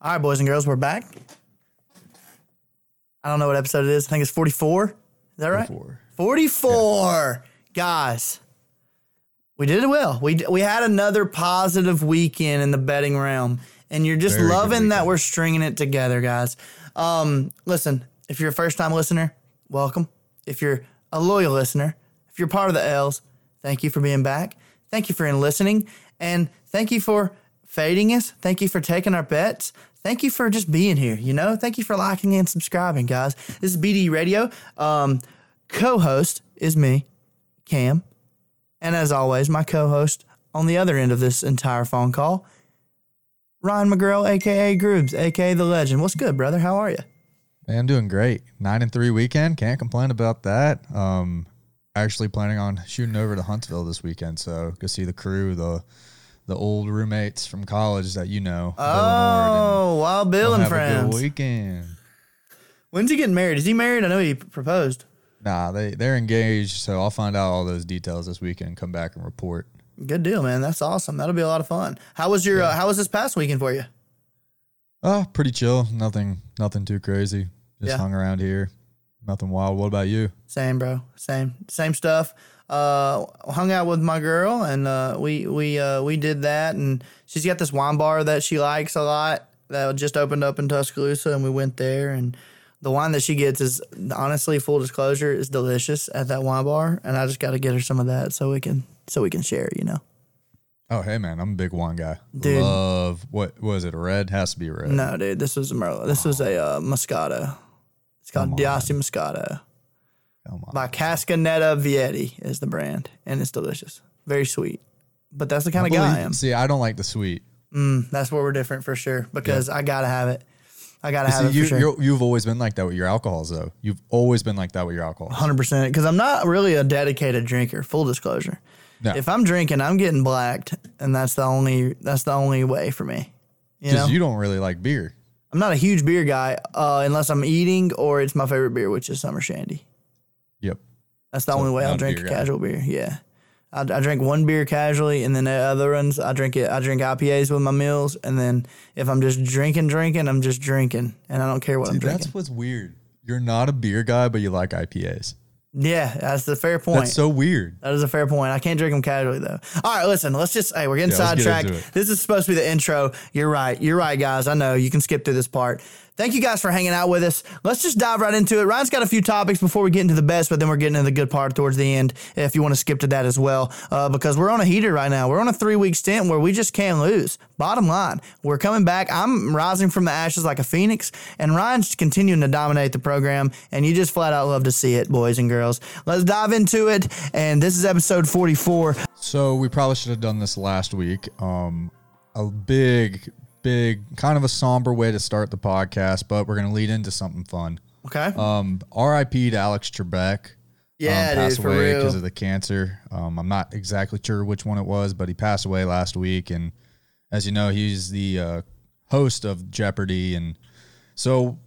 All right, boys and girls, we're back. I don't know what episode it is. I think it's 44. Is that right? 44. 44. Guys, we did it well. We we had another positive weekend in the betting realm, and you're just Very loving that we're stringing it together, guys. Um, listen, if you're a first time listener, welcome. If you're a loyal listener, if you're part of the L's, thank you for being back. Thank you for listening, and thank you for fading us. Thank you for taking our bets. Thank you for just being here. You know, thank you for liking and subscribing, guys. This is BD Radio. Um, co-host is me, Cam, and as always, my co-host on the other end of this entire phone call, Ryan McGurl, aka Groobs, aka the Legend. What's good, brother? How are you? Man, I'm doing great. Nine and three weekend. Can't complain about that. Um, actually planning on shooting over to Huntsville this weekend, so go see the crew, the the old roommates from college that you know. Oh, Wild Bill and and we'll have a friends. good weekend. When's he getting married? Is he married? I know he proposed. Nah, they they're engaged, so I'll find out all those details this weekend. Come back and report. Good deal, man. That's awesome. That'll be a lot of fun. How was your? Uh, how was this past weekend for you? Oh, pretty chill. Nothing nothing too crazy. Just Yeah. hung around here. Nothing wild. What about you? Same, bro. Same, same stuff. Uh, hung out with my girl, and uh, we we uh, we did that, and she's got this wine bar that she likes a lot that just opened up in Tuscaloosa, and we went there, and the wine that she gets is honestly, full disclosure, is delicious at that wine bar, and I just got to get her some of that so we can so we can share, you know. Oh, hey man, I'm a big wine guy. Dude. Love what was it? A red has to be red. No, dude, this was a Merlot. This was a uh, Moscato. It's called. d'Asti Moscato. Come on. by Cascinetta Vietti is the brand, and it's delicious, very sweet. But that's the kind of guy I am. See, I don't like the sweet. Mm, that's where we're different for sure because I gotta have it. I gotta have See, it you, for sure. you've always been like that with your alcohols, though. You've always been like that with your alcohol. Hundred percent, because I'm not really a dedicated drinker. Full disclosure, No. if I'm drinking, I'm getting blacked, and that's the only that's the only way for me. You know, you don't really like beer. I'm not a huge beer guy uh, unless I'm eating or it's my favorite beer, which is Summer Shandy. That's the So, only way I'll a drink a guy. casual beer. Yeah. I, I drink one beer casually, and then the other ones I drink it. I drink IPAs with my meals, and then if I'm just drinking, drinking, I'm just drinking, and I don't care what I'm drinking. that's what's weird. You're not a beer guy, but you like IPAs. yeah, that's the fair point. That's so weird. That is a fair point. I can't drink them casually though. All right, listen. Let's just. Hey, we're getting Yeah, let's get sidetracked. This is supposed to be the intro. You're right. You're right, guys. I know you can skip through this part. Thank you guys for hanging out with us. Let's just dive right into it. Ryan's got a few topics before we get into the best, but then we're getting into the good part towards the end. If you want to skip to that as well, uh, because we're on a heater right now. We're on a three week stint where we just can't lose. Bottom line, we're coming back. I'm rising from the ashes like a phoenix, and Ryan's continuing to dominate the program. And you just flat out love to see it, boys and girls. Let's dive into it. And this is episode 44. So we probably should have done this last week. Um, a big, big, kind of a somber way to start the podcast, but we're gonna lead into something fun. Okay. Um, R.I.P. to Alex Trebek. yeah, um, passed away because of the cancer. Um, I'm not exactly sure which one it was, but he passed away last week. And as you know, he's the uh, host of Jeopardy, and so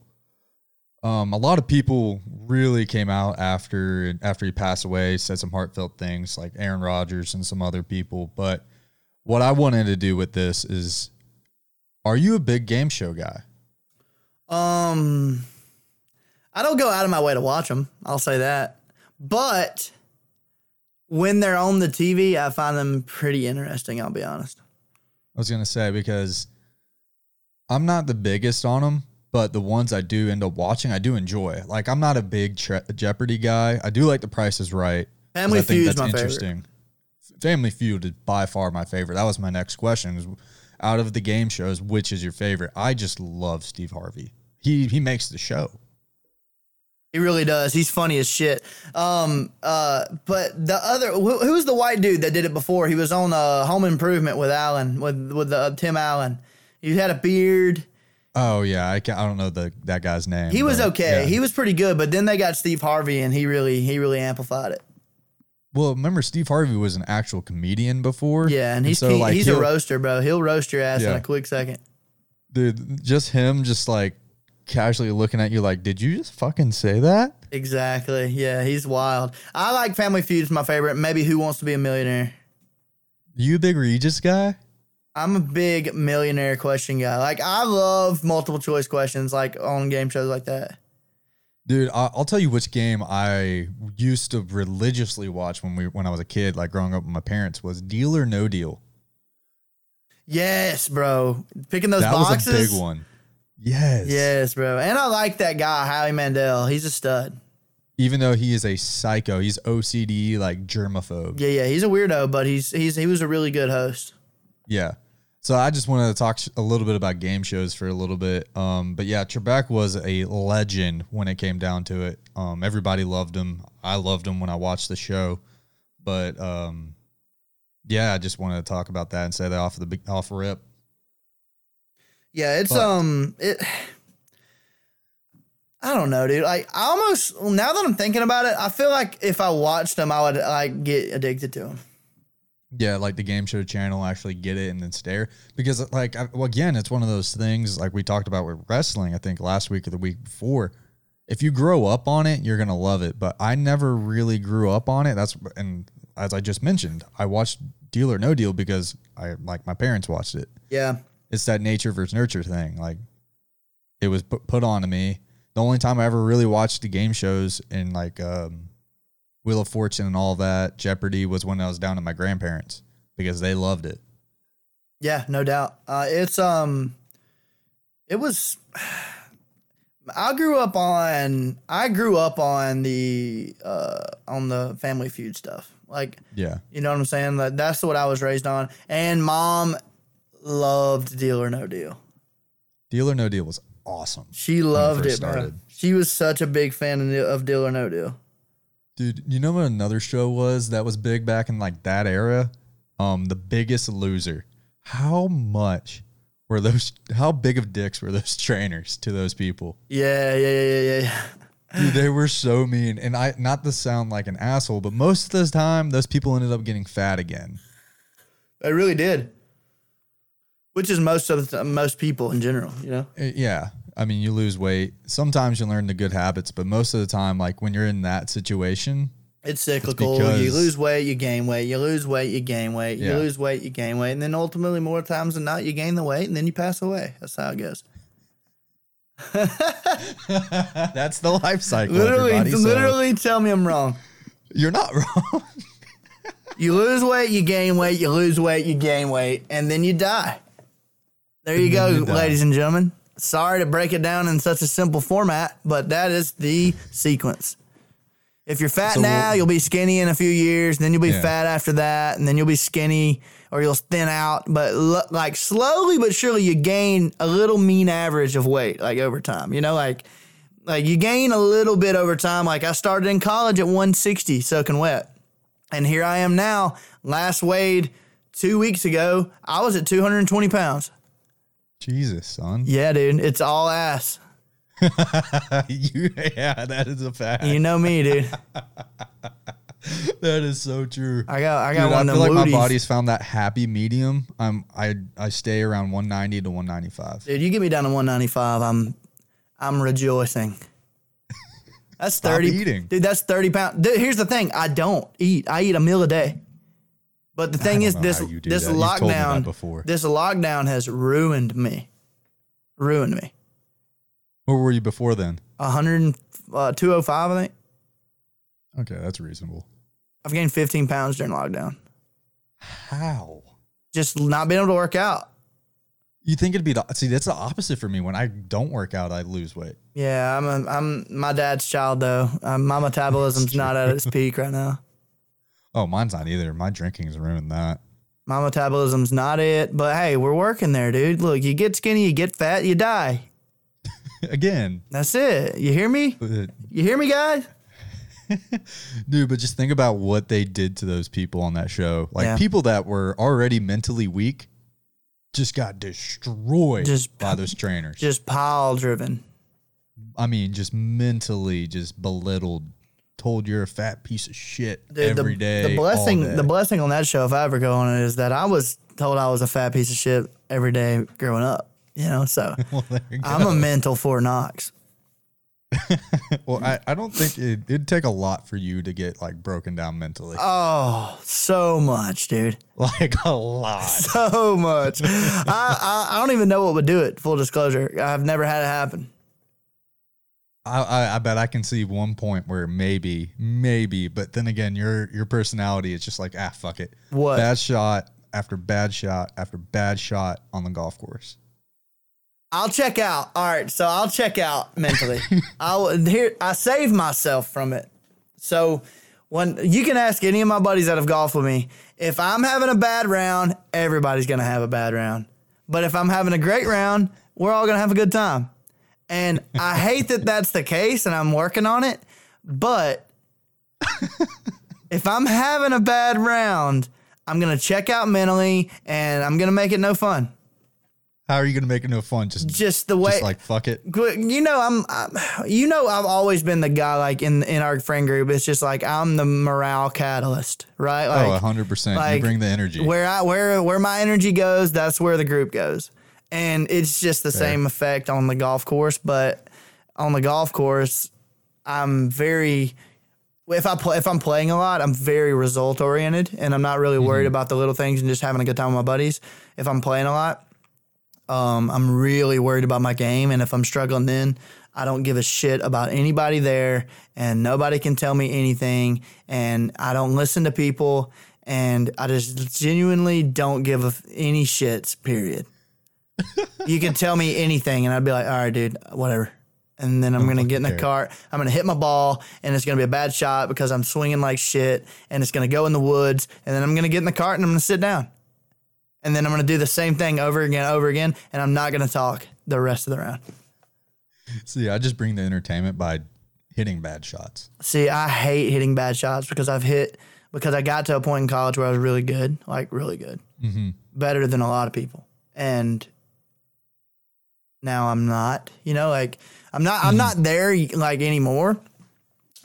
um, a lot of people really came out after after he passed away, said some heartfelt things, like Aaron Rodgers and some other people. But what I wanted to do with this is, are you a big game show guy? Um, I don't go out of my way to watch them. I'll say that. But when they're on the TV, I find them pretty interesting. I'll be honest. I was gonna say because I'm not the biggest on them, but the ones I do end up watching, I do enjoy. Like I'm not a big tre- Jeopardy guy. I do like The Price is Right. Family I think Feud's that's my favorite. Family Feud is by far my favorite. That was my next question. Out of the game shows, which is your favorite? I just love Steve Harvey. He he makes the show. He really does. He's funny as shit. Um, uh, but the other, who, who was the white dude that did it before? He was on uh, Home Improvement with Allen, with with uh, Tim Allen. He had a beard. Oh yeah, I can, I don't know the that guy's name. He was okay. yeah. He was pretty good. But then they got Steve Harvey, and he really he really amplified it. Well, remember Steve Harvey was an actual comedian before. Yeah, and he's so, he- like, he's a roaster, bro. He'll roast your ass in a quick second. dude, just him, just like casually looking at you, like, did you just fucking say that? Exactly. Yeah, he's wild. I like Family Feud's my favorite. Maybe Who Wants to Be a Millionaire? You a big Regis guy? I'm a big millionaire question guy. Like I love multiple choice questions, like on game shows like that. Dude, I- I'll tell you which game I used to religiously watch when we when I was a kid, like growing up with my parents, was Deal or No Deal. Yes, bro. Picking those that boxes. was a big one. Yes. Yes, bro. And I like that guy, Howie Mandel. He's a stud. Even though he is a psycho, he's OCD like germaphobe. Yeah, yeah. He's a weirdo, but he's he's he was a really good host. Yeah. So I just wanted to talk a little bit about game shows for a little bit. Um, but yeah, Trebek was a legend when it came down to it. Um, everybody loved him. I loved him when I watched the show. But um, yeah, I just wanted to talk about that and say that off the big off rip. Yeah, it's But- um it I don't know, dude. Like I almost now that I'm thinking about it, I feel like if I watched them, I would like get addicted to them. Yeah, like the game show channel actually get it and then stare because like I, well, again, it's one of those things like we talked about with wrestling. I think last week or the week before. If you grow up on it, you're gonna love it. But I never really grew up on it. That's and as I just mentioned, I watched Deal or No Deal because I like my parents watched it. Yeah. It's that nature versus nurture thing. Like it was put put on to me. The only time I ever really watched the game shows in like um, Wheel of Fortune and all that Jeopardy was when I was down at my grandparents because they loved it. Yeah, no doubt. Uh, it's um, it was. I grew up on. I grew up on the uh on the Family Feud stuff. Like Yeah. you know what I'm saying. That that's what I was raised on. And mom loved Deal or No Deal. Deal or No Deal was awesome. She loved it, bro. She was such a big fan of Deal or No Deal. Dude, you know what another show was that was big back in like that era? Um, The Biggest Loser. How much were those how big of dicks were those trainers to those people? Yeah, yeah, yeah, yeah, yeah. Dude, they were so mean. And I not to sound like an asshole, but most of the time those people ended up getting fat again. They really did. Which is most of the, most people in general, you know. Uh, Yeah. I mean, you lose weight. Sometimes you learn the good habits, but most of the time, like when you're in that situation, It's cyclical. you because- lose weight, you gain weight. You lose weight, you gain weight. You Yeah. lose weight, you gain weight, and then ultimately, more times than not, you gain the weight, and then you pass away. That's how it goes. that's the life cycle. Literally, so literally, tell me I'm wrong. you're not wrong. You lose weight, you gain weight. You lose weight, you gain weight, and then you die. There you go, you ladies and gentlemen. Sorry to break it down in such a simple format, but that is the sequence. If you're fat So now, we'll- you'll be skinny in a few years, and then you'll be Yeah. fat after that, and then you'll be skinny or you'll thin out. But lo- like slowly but surely, you gain a little mean average of weight, like over time. You know, like like you gain a little bit over time. Like I started in college at 160 soaking wet, and here I am now. Last weighed two weeks ago, I was at 220 pounds. Jesus, son. Yeah, dude, it's all ass. you, yeah, that is a fact. You know me, dude. that is so true. I got I got Dude, I feel like my body's found that happy medium. I'm I I stay around 190 to 195. Dude, you get me down to 195, I'm I'm rejoicing. That's 30 eating. Dude, that's 30 pounds. Dude, here's the thing. I don't eat. I eat a meal a day. But the thing is this how you do this that. You've told me that lockdown before. this lockdown has ruined me. Ruined me. Where were you before then? 100 uh, 205 I think. Okay, that's reasonable. I've gained 15 pounds during lockdown. How? Just not being able to work out. You think it'd be the see? That's the opposite for me. When I don't work out, I lose weight. Yeah, I'm a, I'm my dad's child though. Um, my metabolism's not at its peak right now. Oh, mine's not either. My drinking's ruined that. My metabolism's not it, but hey, we're working there, dude. Look, you get skinny, you get fat, you die. Again, That's it. You hear me? Uh, you hear me, guys? dude. But just think about what they did to those people on that show. Like Yeah. people that were already mentally weak, just got destroyed Just- by those trainers. Just pile driven. I mean, just mentally just belittled, told you're a fat piece of shit Dude, every the, day. the blessing, the blessing on that show, if I ever go on it, is that I was told I was a fat piece of shit every day growing up. You know, so Well, you I'm a mental Fort Knox. well, I, I don't think it, it'd take a lot for you to get like broken down mentally. Oh, so much, dude. like a lot. So much. I, I I don't even know what would do it. Full disclosure, I've never had it happen. I, I, I bet I can see one point where maybe, maybe, but then again, your your personality is just like ah fuck it. What? Bad shot after bad shot after bad shot on the golf course. I'll check out. All right, so I'll check out mentally. I'll here. I save myself from it. So when you can ask any of my buddies that have golfed with me, if I'm having a bad round, everybody's gonna have a bad round. But if I'm having a great round, we're all gonna have a good time. And I hate that that's the case, and I'm working on it. But if I'm having a bad round, I'm gonna check out mentally, and I'm gonna make it no fun. How are you gonna make it no fun? Just Just the way, just like fuck it. you know, I'm, I'm, you know, I've always been the guy like in in our friend group. It's just like I'm the morale catalyst, right? Oh, like, oh, hundred percent. You bring the energy. Where I where where my energy goes, that's where the group goes, and it's just the same effect on the golf course. But on the golf course, I'm very. If I play, if I'm playing a lot, I'm very result oriented, and I'm not really worried about the little things and just having a good time with my buddies. If I'm playing a lot, um, I'm really worried about my game, and if I'm struggling, then I don't give a shit about anybody there, and nobody can tell me anything, and I don't listen to people, and I just genuinely don't give a, any shits. Period. You can tell me anything, and I'd be like, all right, dude, whatever. And then I'm gonna get in the care. cart. I'm gonna hit my ball, and it's gonna be a bad shot because I'm swinging like shit, and it's gonna go in the woods. And then I'm gonna get in the cart, and I'm gonna sit down and then I'm going to do the same thing over again, over again, and I'm not going to talk the rest of the round. See, I just bring the entertainment by hitting bad shots. See, I hate hitting bad shots because I've hit because I got to a point in college where I was really good, like really good, mm-hmm. better than a lot of people, and now I'm not. You know, like I'm not. I'm not there like anymore.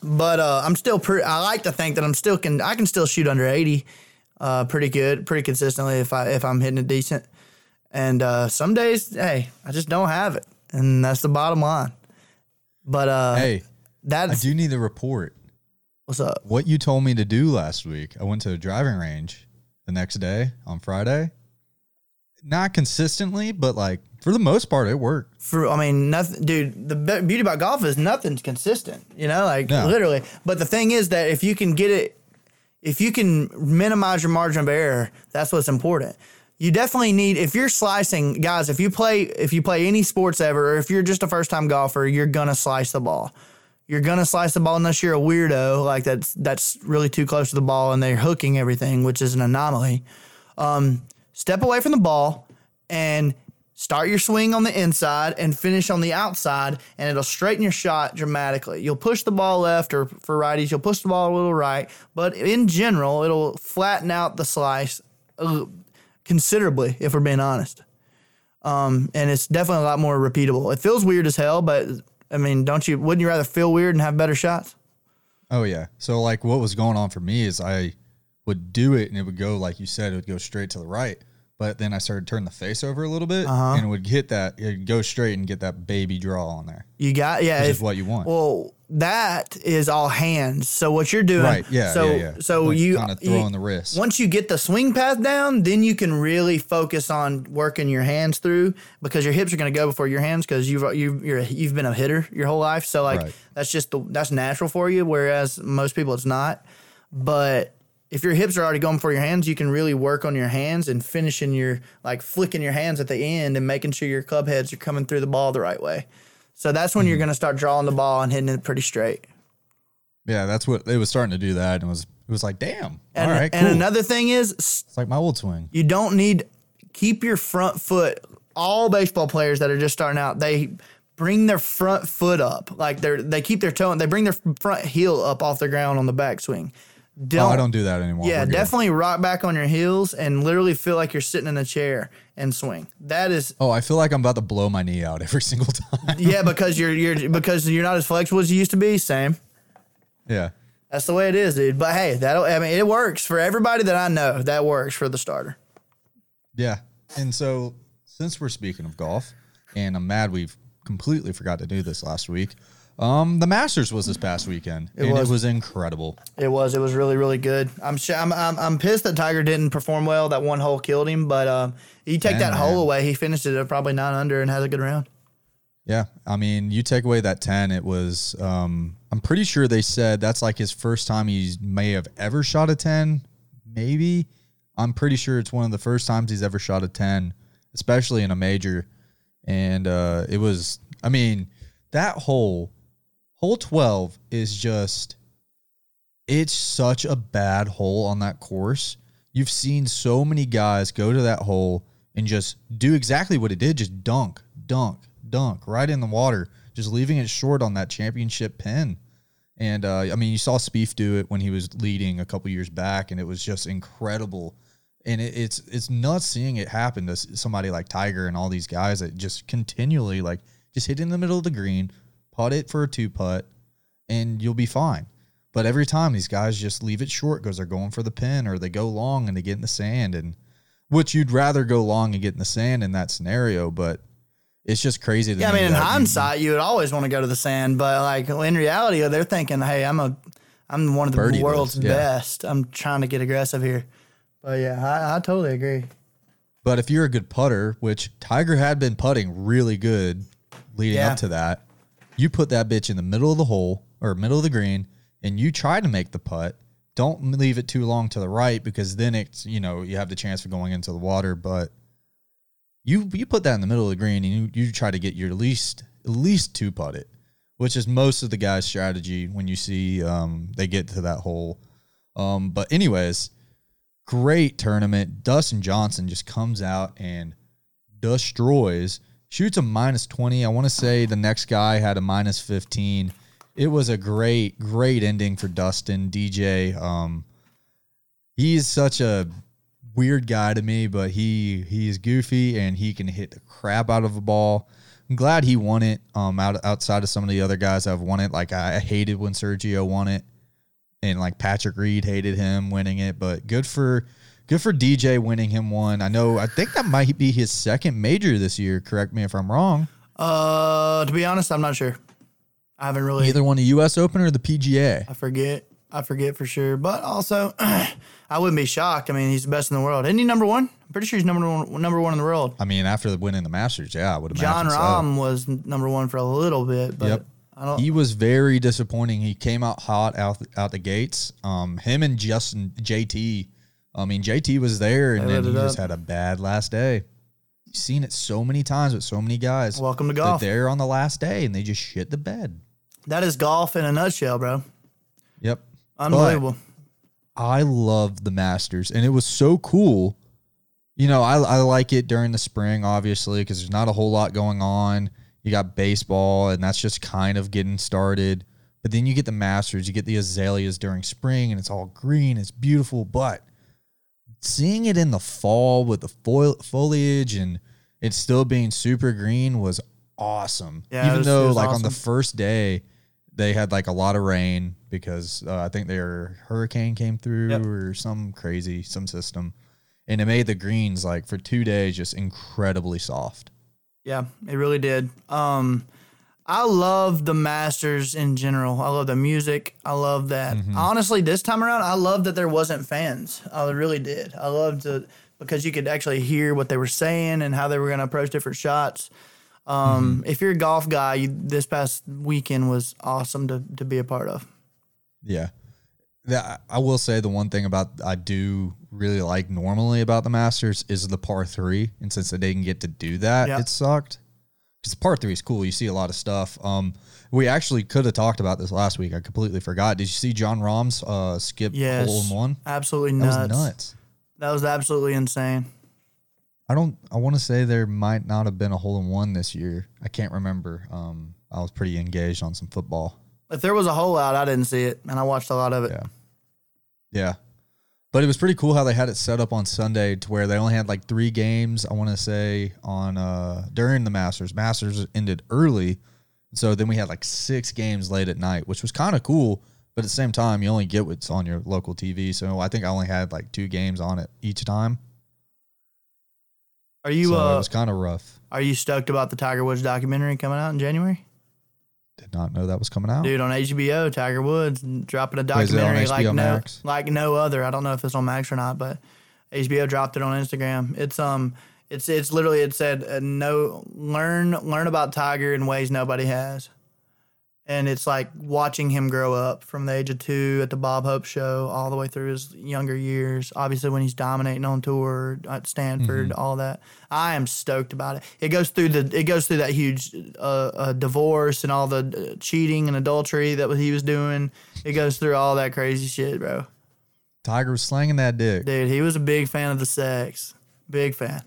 But uh, I'm still pretty. I like to think that I'm still can. I can still shoot under 80, uh, pretty good, pretty consistently if I if I'm hitting it decent. And uh, some days, hey, I just don't have it, and that's the bottom line. But uh, Hey, that I do need to report what's up. what you told me to do last week. I went to a driving range the next day on Friday. Not consistently, but like for the most part, it worked. For I mean, nothing, dude. The beauty about golf is nothing's consistent. You know, like No. literally. But the thing is that if you can get it, if you can minimize your margin of error, that's what's important. You definitely need if you're slicing, guys. If you play, if you play any sports ever, or if you're just a first time golfer, you're gonna slice the ball. You're gonna slice the ball unless you're a weirdo like that's that's really too close to the ball and they're hooking everything, which is an anomaly um, step away from the ball and start your swing on the inside and finish on the outside and it'll straighten your shot dramatically. You'll push the ball left or for righties, you'll push the ball a little right, but in general, it'll flatten out the slice uh, considerably if we're being honest. Um, and it's definitely a lot more repeatable. It feels weird as hell, but I mean, don't you wouldn't you rather feel weird and have better shots? Oh yeah. So like what was going on for me is I would do it and it would go like you said, it would go straight to the right. But then I started turning the face over a little bit Uh-huh. and it would hit that it would go straight and get that baby draw on there. You got yeah, Which if- is what you want. Well, that is all hands. So what you're doing, right. Yeah. So yeah, yeah. so Like you kind of throwing the wrist. once you get the swing path down, then you can really focus on working your hands through because your hips are going to go before your hands because you've you you're you've been a hitter your whole life. So like Right. that's just the that's natural for you. Whereas most people it's not. But if your hips are already going for your hands, you can really work on your hands and finishing your like flicking your hands at the end and making sure your club heads are coming through the ball the right way. So that's when Mm-hmm. you're going to start drawing the ball and hitting it pretty straight. Yeah, that's what it was starting to do that and it was it was like, damn. And, all right, and cool. another thing is it's like my old swing. You don't need keep your front foot. All baseball players that are just starting out, they bring their front foot up. Like they're they keep their toe they bring their front heel up off the ground on the backswing. Don't, Oh, I don't do that anymore. yeah, definitely rock back on your heels and literally feel like you're sitting in a chair and swing. That is Oh, I feel like I'm about to blow my knee out every single time. yeah, because you're you're because you're not as flexible as you used to be. Same. yeah. That's the way it is, dude. But hey, that I mean it works for everybody that I know. That works for the starter. Yeah. And so, since we're speaking of golf, and I'm mad we've completely forgot to do this last week, Um, the Masters was this past weekend, It and was. it was incredible. It was. It was really, really good. I'm, sh- I'm, I'm, I'm pissed that Tiger didn't perform well. That one hole killed him. But um, you take that man. hole away, he finished it at probably nine under and has a good round. Yeah, I mean, you take away that ten, it was. Um, I'm pretty sure they said that's like his first time he may have ever shot a ten. Maybe I'm pretty sure it's one of the first times he's ever shot a ten, especially in a major. And uh, it was. I mean, that hole, hole twelve, is just. It's such a bad hole on that course. You've seen so many guys go to that hole and just do exactly what it did, just dunk, dunk, dunk right in the water, just leaving it short on that championship pin. And uh, I mean, you saw Spieth do it when he was leading a couple years back, and it was just incredible. And it, it's it's nuts seeing it happen to somebody like Tiger and all these guys that just continually like just hit in the middle of the green, putt it for a two putt, and you'll be fine. But every time these guys just leave it short because they're going for the pin or they go long and they get in the sand and which you'd rather go long and get in the sand in that scenario, but it's just crazy. To Yeah, I mean, in hindsight, you would always want to go to the sand, but like in reality, they're thinking, "Hey, I'm a, I'm one of the Birdie world's yeah. best. I'm trying to get aggressive here." But yeah, I, I totally agree. But if you're a good putter, which Tiger had been putting really good leading Yeah. up to that, you put that bitch in the middle of the hole or middle of the green and you try to make the putt. Don't leave it too long to the right because then it's, you know, you have the chance for going into the water. But you you put that in the middle of the green and you, you try to get your least at least two putt it, which is most of the guys' strategy when you see um, they get to that hole. Um, but anyways, great tournament. Dustin Johnson just comes out and destroys, shoots a minus 20. I want to say the next guy had a minus 15. It was a great, great ending for Dustin, DJ. Um, he's such a weird guy to me, but he he's goofy and he can hit the crap out of a ball. I'm glad he won it. Um, out outside of some of the other guys have won it, like I hated when Sergio won it and like Patrick Reed hated him winning it, but good for good for DJ winning him one. I know I think that might be his second major this year. Correct me if I'm wrong. Uh, to be honest, I'm not sure. I haven't really. Either won the US Open or the PGA. I forget. I forget for sure. But also, I wouldn't be shocked. I mean, he's the best in the world. Isn't he number one? I'm pretty sure he's number one. Number one in the world. I mean, after winning the Masters, yeah, I would imagine. Jon so. Rahm was number one for a little bit, but Yep. He was very disappointing. He came out hot out out the gates. Um, him and Justin JT. I mean, JT was there, and then he just had a bad last day. You've seen it so many times with so many guys. Welcome to golf. They're there on the last day, and they just shit the bed. That is golf in a nutshell, bro. Yep. Unbelievable. I love the Masters, and it was so cool. You know, I, I like it during the spring, obviously, because there's not a whole lot going on. You got baseball, and that's just kind of getting started. But then you get the Masters, you get the azaleas during spring, and it's all green, it's beautiful. But seeing it in the fall with the fo- foliage and it still being super green was awesome. Yeah, Even was- though, like, on the first day, they had like a lot of rain because uh, I think their hurricane came through Yep. or some crazy some system, and it made the greens like for two days just incredibly soft. Yeah, it really did. Um, I love the Masters in general. I love the music. I love that. Mm-hmm. Honestly, this time around, I love that there wasn't fans. I really did. I loved it because you could actually hear what they were saying and how they were going to approach different shots. Um, Mm-hmm. If you're a golf guy, you, this past weekend was awesome to, to be a part of. Yeah. That, I will say the one thing about I do really like normally about the Masters is the par three, and since they didn't get to do that, it sucked. Because par three is cool, you see a lot of stuff. Um, we actually could have talked about this last week. I completely forgot. Did you see Jon Rahm's uh, skip Yes, hole in one? absolutely That nuts. was nuts. That was absolutely insane. I don't. I want to say there might not have been a hole in one this year. I can't remember. Um, I was pretty engaged on some football. If there was a hole out, I didn't see it, and I watched a lot of it. Yeah. Yeah. But it was pretty cool how they had it set up on Sunday to where they only had like three games, I want to say, on uh during the Masters. Masters ended early. So then we had like six games late at night, which was kind of cool. But at the same time, you only get what's on your local TV. So I think I only had like two games on it each time. Are you so it uh, was kind of rough. are you stoked about the Tiger Woods documentary coming out in January? Did not know that was coming out. Dude, on HBO, Tiger Woods dropping a Wait, is it on documentary like no Max? like no other. I don't know if it's on Max or not, but HBO dropped it on Instagram. It's um it's it's literally it said uh, no learn learn about Tiger in ways nobody has. And it's like watching him grow up from the age of two at the Bob Hope show all the way through his younger years. Obviously, when he's dominating on tour at Stanford, Mm-hmm. all that. I am stoked about it. It goes through the it goes through that huge uh, uh, divorce and all the uh, cheating and adultery that he was doing. It goes through all that crazy shit, bro. Tiger was slanging that dick. Dude, he was a big fan of the sex. Big fan.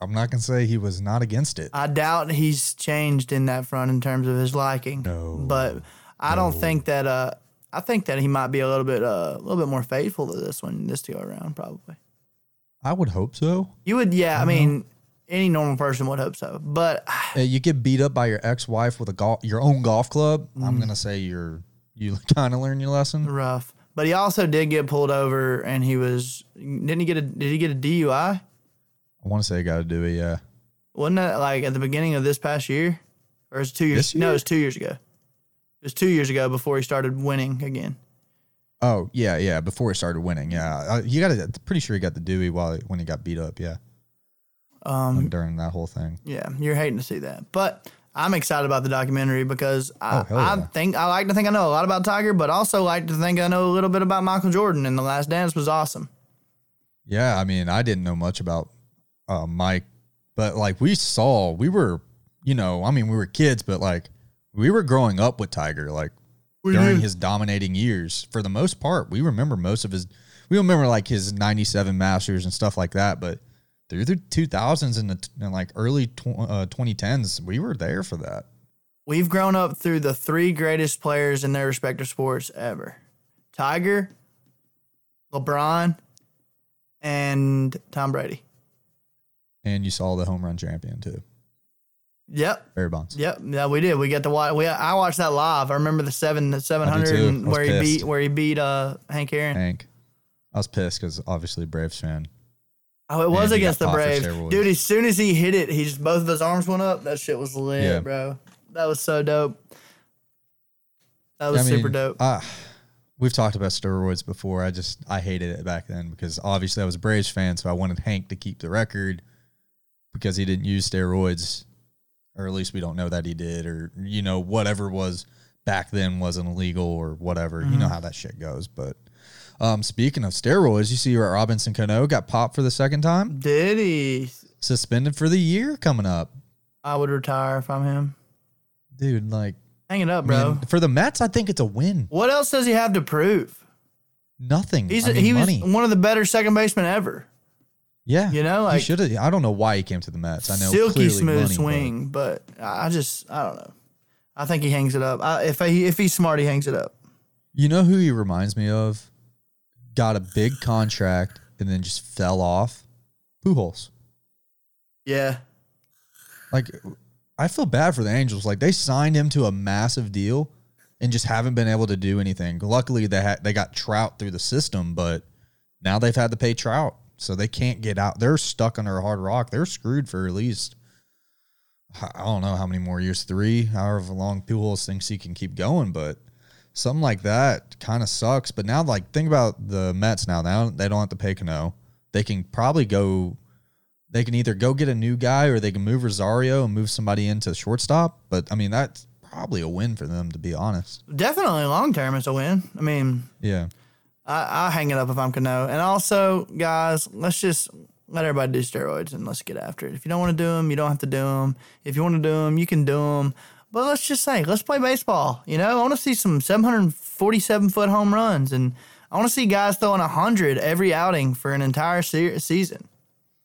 I'm not gonna say he was not against it. I doubt he's changed in that front in terms of his liking. No. But I don't think that uh I think that he might be a little bit uh, a little bit more faithful to this one this to go around probably. I would hope so. You would yeah, I mean any normal person would hope so. But Uh, you get beat up by your ex-wife with a golf, your own golf club. Mm. I'm gonna say you're you kind of learn your lesson. rough. But he also did get pulled over and he was didn't he get a did he get a DUI? I want to say I got to do it. Yeah. Wasn't that like at the beginning of this past year? Or is it two years? This No, year? it was two years ago. It was two years ago before he started winning again. Oh yeah, yeah. Before he started winning, yeah. Uh, you got to. Pretty sure he got the Dewey while when he got beat up. Yeah. Um, during that whole thing. Yeah, you're hating to see that. But I'm excited about the documentary because I, Oh, hell I think I like to think I know a lot about Tiger, but also like to think I know a little bit about Michael Jordan. And The Last Dance was awesome. Yeah, I mean, I didn't know much about uh, Mike, but like we saw, we were, you know, I mean, we were kids, but like we were growing up with Tiger, like during his dominating years. For the most part, we remember most of his. We remember like his '97 Masters and stuff like that, but through the 2000s and the and like early tw- uh, 2010s, we were there for that. We've grown up through the three greatest players in their respective sports ever Tiger, LeBron, and Tom Brady. And you saw the home run champion too, Yep. Barry Bonds. Yep, yeah, we did. We got to watch. We I watched that live. I remember the seven, the seven hundred, where he beat, where he beat uh Hank Aaron. Hank. I was pissed because obviously Braves fan. Oh, it was against the Braves, dude. As soon as he hit it, he just both of his arms went up. That shit was lit, Yeah. bro. That was so dope. That was I mean, super dope. Uh, we've talked about steroids before. I just I hated it back then because obviously I was a Braves fan, so I wanted Hank to keep the record because he didn't use steroids, or at least we don't know that he did, or you know whatever was back then wasn't illegal or whatever. You Mm-hmm. know how that shit goes. But um, speaking of steroids, you see Robinson Cano got popped for the second time, Did he? suspended for the year coming up, I would retire if I'm him. dude. Like, Hang it up, bro. for the Mets, I think it's a win. what else does he have to prove? Nothing. He's I mean, he was one of the better second basemen ever. Yeah, You know, he like- should have. I don't know why he came to the Mets. I know Silky smooth swing, but I just I don't know. I think he hangs it up. I, if he if he's smart, he hangs it up. You know who he reminds me of? Got a big contract and then just fell off. Pujols. Yeah, Like, I feel bad for the Angels. Like they signed him to a massive deal and just haven't been able to do anything. Luckily, they had they got Trout through the system, but now they've had to pay Trout, so they can't get out. They're stuck under a hard rock. They're screwed for at least I don't know how many more years, three, however long Pujols thinks he can keep going, but something like that kind of sucks. But now, like, think about the Mets now. Now they don't have to pay Cano. They can probably go. They can either go get a new guy or they can move Rosario and move somebody into shortstop. But I mean, that's probably a win for them, to be honest. definitely long term it's a win. I mean, Yeah. I, I'll hang it up if I'm Cano. And also, guys, let's just let everybody do steroids and let's get after it. If you don't want to do them, you don't have to do them. If you want to do them, you can do them. But let's just say, let's play baseball. You know, I want to see some 747 foot home runs, and I want to see guys throwing 100 every outing for an entire se- season.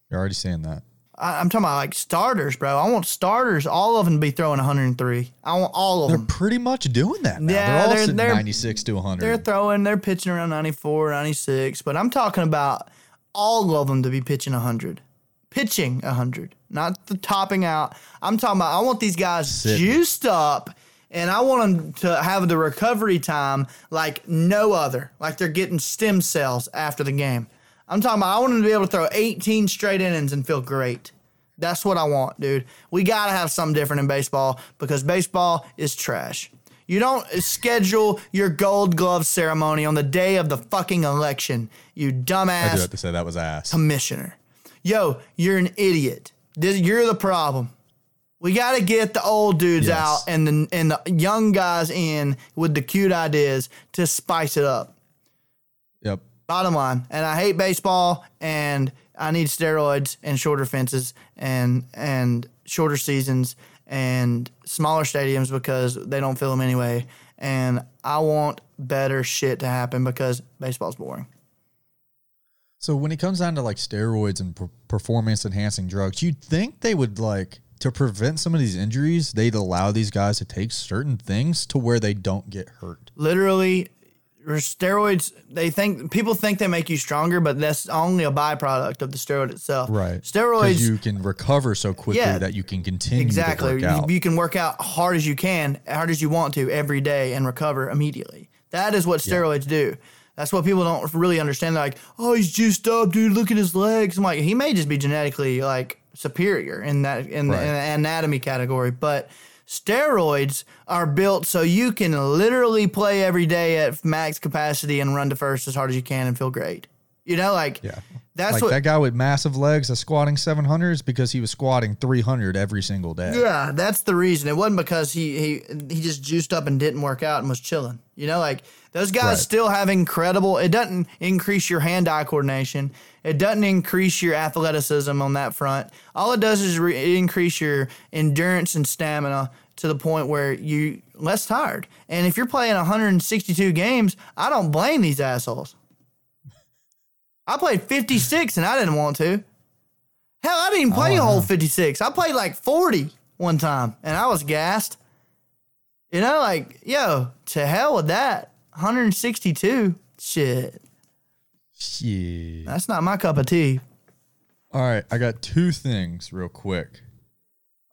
You're already saying that. I, I'm talking about like starters, bro. I want starters, all of them to be throwing 103. I want all of them. They're pretty much doing that now. Yeah, they're all they're- sitting they're- 96 to 100. They're throwing, they're pitching around 94, 96, but I'm talking about all of them to be pitching 100. Pitching 100, not the topping out. I'm talking about, I want these guys Sitting. juiced up and I want them to have the recovery time like no other, like they're getting stem cells after the game. I'm talking about, I want them to be able to throw 18 straight innings and feel great. That's what I want, dude. We got to have something different in baseball because baseball is trash. You don't schedule your gold glove ceremony on the day of the fucking election. You dumbass. I do have to say that was ass. commissioner. Yo, you're an idiot. This, you're the problem. We got to get the old dudes Yes. out and the and the young guys in with the cute ideas to spice it up. Bottom line, and I hate baseball, and I need steroids and shorter fences and and shorter seasons and smaller stadiums because they don't fill them anyway. And I want better shit to happen because baseball's boring. So when it comes down to like steroids and per- performance enhancing drugs, you'd think they would like to prevent some of these injuries, they'd allow these guys to take certain things to where they don't get hurt. literally steroids they think people think they make you stronger but that's only a byproduct of the steroid itself. Right. Steroids you can recover so quickly Yeah. that you can continue exactly. you, you can work out hard as you can hard as you want to every day and recover immediately. That is what steroids do. That's what people don't really understand. They're like oh he's juiced up dude. Look at his legs. I'm like he may just be genetically like superior in that in, Right. the, in the anatomy category but steroids are built so you can literally play every day at max capacity and run to first as hard as you can and feel great you know like yeah. that's like what that guy with massive legs that's squatting 700s because he was squatting 300 every single day. Yeah, that's the reason. It wasn't because he he he just juiced up and didn't work out and was chilling. You know, like those guys Right. still have incredible. It doesn't increase your hand-eye coordination. It doesn't increase your athleticism on that front. All it does is re- increase your endurance and stamina to the point where you less tired. And if you're playing 162 games, I don't blame these assholes. I played 56 and I didn't want to. Hell, I didn't play oh, a whole 56. I played like 40 one time and I was gassed. You know, like, yo, to hell with that. 162. Shit. Shit. That's not my cup of tea. All right, I got two things real quick.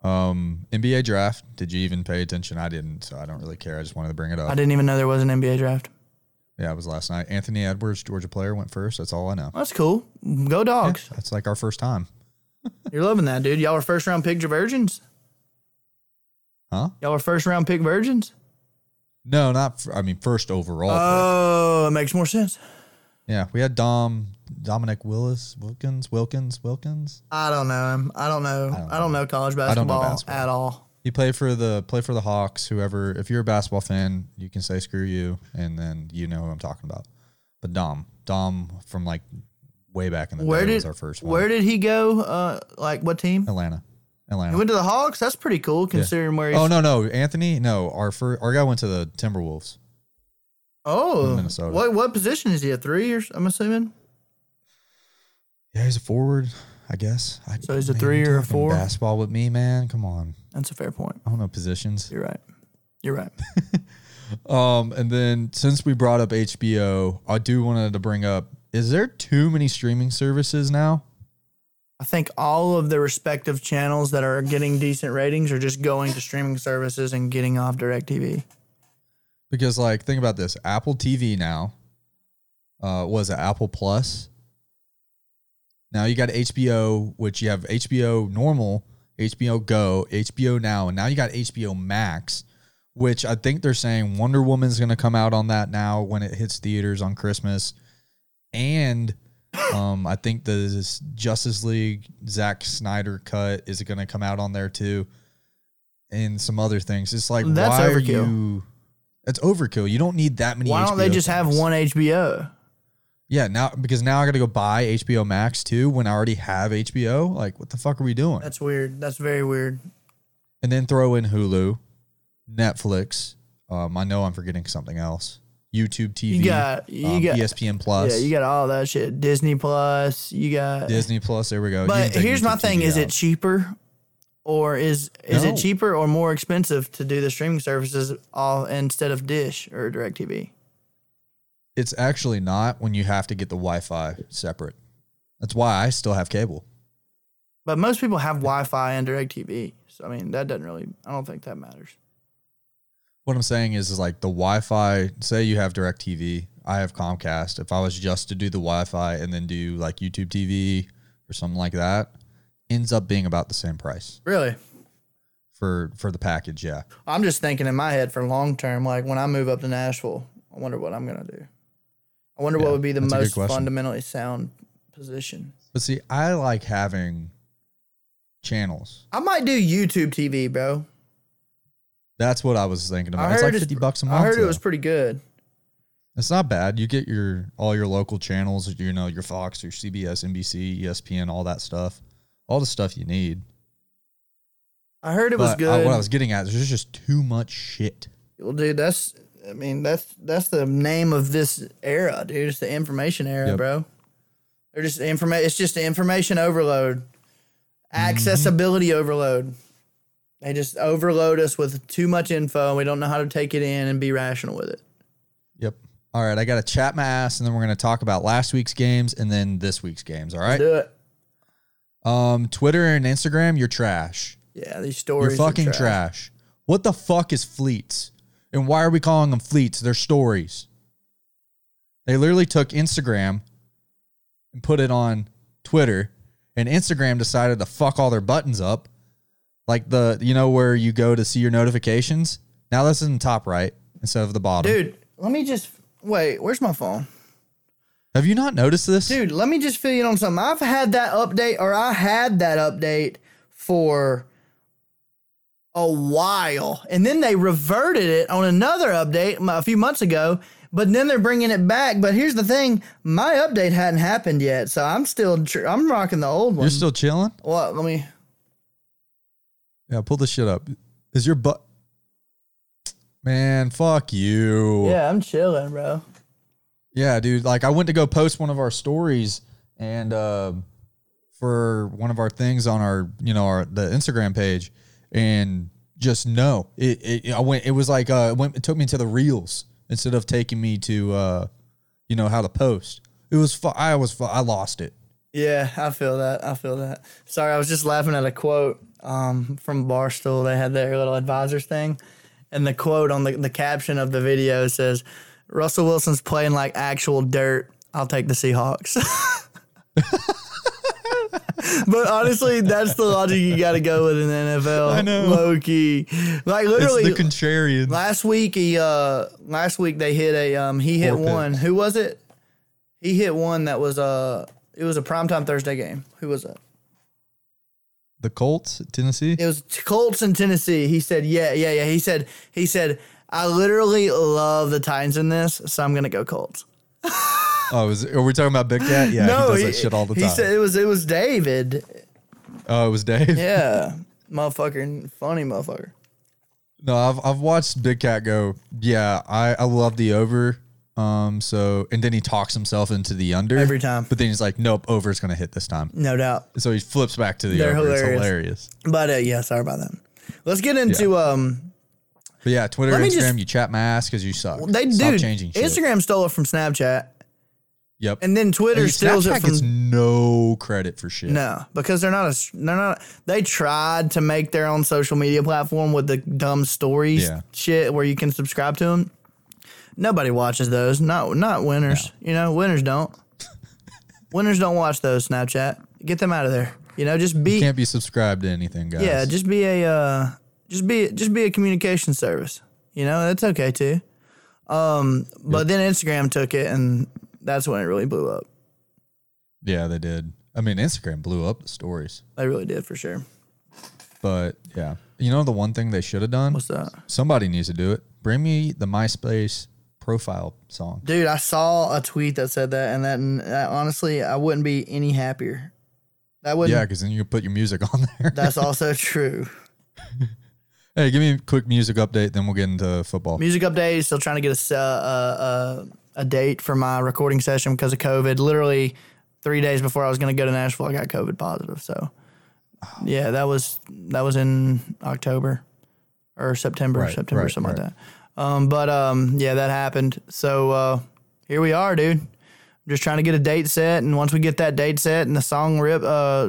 Um, NBA draft. Did you even pay attention? I didn't, so I don't really care. I just wanted to bring it up. I didn't even know there was an NBA draft. Yeah, it was last night. Anthony Edwards, Georgia player, went first. That's all I know. That's cool. Go dogs. That's like our first time. You're loving that, dude. Y'all were first round pick virgins? Huh? Y'all were first round pick virgins? No, not. I mean, first overall. Oh, it makes more sense. Yeah, we had Dom, Dominique Willis, Wilkins, Wilkins, Wilkins. I don't know him. I don't know. I don't know college don't know basketball, basketball. at all. He played for the play for the Hawks. Whoever, if you're a basketball fan, you can say screw you, and then you know who I'm talking about. But Dom, Dom from like way back in the Where day did was our first one. where did he go? Uh, like what team? Atlanta, Atlanta. He went to the Hawks. That's pretty cool considering where he's. Oh no, no, Anthony, no. Our first, our guy went to the Timberwolves. Oh, Minnesota. What what position is he? A three? Or, I'm assuming. Yeah, he's a forward, I guess. I, So he's a man, three or a four? Basketball with me, man. Come on, That's a fair point. I don't know positions. You're right. You're right. Um, and then since we brought up HBO, I do wanted to bring up: Is there too many streaming services now? I think all of the respective channels that are getting decent ratings are just going to streaming services and getting off DirecTV. Because like, think about this: Apple TV now, uh, was it Apple Plus? Now you got HBO, which you have HBO normal, HBO Go, HBO Now, and now you got HBO Max, which I think they're saying Wonder Woman's going to come out on that now when it hits theaters on Christmas, and um, I think the this Justice League Zack Snyder cut is going to come out on there too, and some other things. It's like That's why are overkill. you? It's overkill. You don't need that many. Why don't they HBO just have things. one HBO? Yeah, now because now I got to go buy HBO Max too when I already have HBO. Like, what the fuck are we doing? That's weird. That's very weird. and then throw in Hulu, Netflix. Um, I know I'm forgetting something else. YouTube TV. You got you um, got ESPN Plus. yeah, you got all that shit. Disney Plus. You got. Disney Plus. There we go. But here's my thing: TV is it cheaper, or is is No. it cheaper or more expensive to do the streaming services all instead of Dish or DirecTV? It's actually not when you have to get the Wi-Fi separate. That's why I still have cable. But most people have Wi-Fi and DirecTV, so I mean that doesn't really. I don't think that matters. What I'm saying is, is like the Wi-Fi. Say you have DirecTV, I have Comcast. If I was just to do the Wi-Fi and then do like YouTube TV or something like that, ends up being about the same price Really? for for the package. Yeah, I'm just thinking in my head for long term, like when I move up to Nashville, I wonder what I'm gonna do. I wonder Yeah, what would be the that's a good most question. fundamentally sound position. but see, I like having channels. I might do YouTube TV, bro. That's what I was thinking about. I It's like fifty bucks a month. I heard it though. was pretty good. It's not bad. You get your all your local channels, you know, your Fox, your CBS, NBC, ESPN, all that stuff, all the stuff you need. I heard it was But good. what I was getting at is there's just too much shit. well, dude, that's I mean that's that's the name of this era, dude. It's the information era, Yep. bro. They're just informa- It's just the information overload, Mm-hmm. accessibility overload. They just overload us with too much info, and we don't know how to take it in and be rational with it. Yep. All right, I got to chat my ass, and then we're gonna talk about last week's games and then this week's games. All right. Do it. Um, Twitter and Instagram, you're trash. Yeah, these stories. You're fucking trash. What the fuck is fleets? And why are we calling them fleets? They're stories. They literally took Instagram and put it on Twitter, and Instagram decided to fuck all their buttons up. Like the, you know, where you go to see your notifications. Now this is in the top right instead of the bottom. Dude, let me just wait. Where's my phone? Have you not noticed this? Dude, let me just fill you in on something. I've had that update, or I had that update for a while, and then they reverted it on another update a few months ago. But then they're bringing it back. But here's the thing: my update hadn't happened yet, so I'm still tr- I'm rocking the old one. You're still chilling? what? Let me. Yeah, pull this shit up. Is your butt. Man, fuck you. Yeah, I'm chilling, bro. Yeah, dude. Like I went to go post one of our stories and um for one of our things on our, you know, our the Instagram page, and just no, it, it I went. It was like uh, it went. It took me to the reels instead of taking me to, uh, you know, how to post. It was. Fu- I was. Fu- I lost it. Yeah, I feel that. I feel that. Sorry, I was just laughing at a quote um, from Barstool. They had their little advisors thing, and the quote on the, the caption of the video says, "Russell Wilson's playing like actual dirt. I'll take the Seahawks." but honestly, that's the logic you got to go with in the NFL. I know. low key, like literally. it's the contrarian. Last week he uh last week they hit a um he hit Four picks. one. Who was it? He hit one that was uh it was a primetime Thursday game. Who was it? The Colts, Tennessee. It was Colts in Tennessee. He said, "Yeah, yeah, yeah." He said he said I literally love the Titans in this, so I'm gonna go Colts. Oh, is, are we talking about Big Cat? Yeah, he does that shit all the he time. said it was it was David. oh, it was Dave. Yeah, motherfucker, funny motherfucker. No, I've I've watched Big Cat go. Yeah, I I love the over. Um, so and then he talks himself into the under Every time. But then he's like, nope, over's gonna hit this time. No doubt. So he flips back to the They're over. hilarious. It's hilarious. But uh, yeah, sorry about that. Let's get into um But yeah, Twitter, Let me Instagram, just- you chat my ass because you suck. they Stop do changing shit. Instagram stole it from Snapchat. Yep. And then Twitter steals it Snapchat from gets no credit for shit. no because they're not a they're not they tried to make their own social media platform with the dumb stories Yeah. shit where you can subscribe to them. Nobody watches those. Not not winners. You know, winners don't. winners don't watch those. Snapchat, get them out of there. You know, just be Can't be subscribed to anything, guys. yeah, just be a uh, just be just be a communication service. You know, that's okay too. Um, but then Instagram took it, and that's when it really blew up. yeah, they did. I mean, Instagram blew up the stories, They really did for sure. but yeah, you know the one thing they should have done. What's that? Somebody needs to do it. Bring me the MySpace profile song. Dude, I saw a tweet that said that, and that, and that honestly, I wouldn't be any happier. That wouldn't. Yeah, because then you can put your music on there. That's also true. hey, give me a quick music update, then we'll get into football. Music update. Still trying to get a uh, uh, a date for my recording session because of COVID. Literally three days before I was going to go to Nashville, I got COVID positive. So yeah, that was that was in October or September, Right, September, right, something right. like that. Um, but um, yeah, that happened. So uh, here we are, dude. just trying to get a date set, and once we get that date set and the song rip, uh,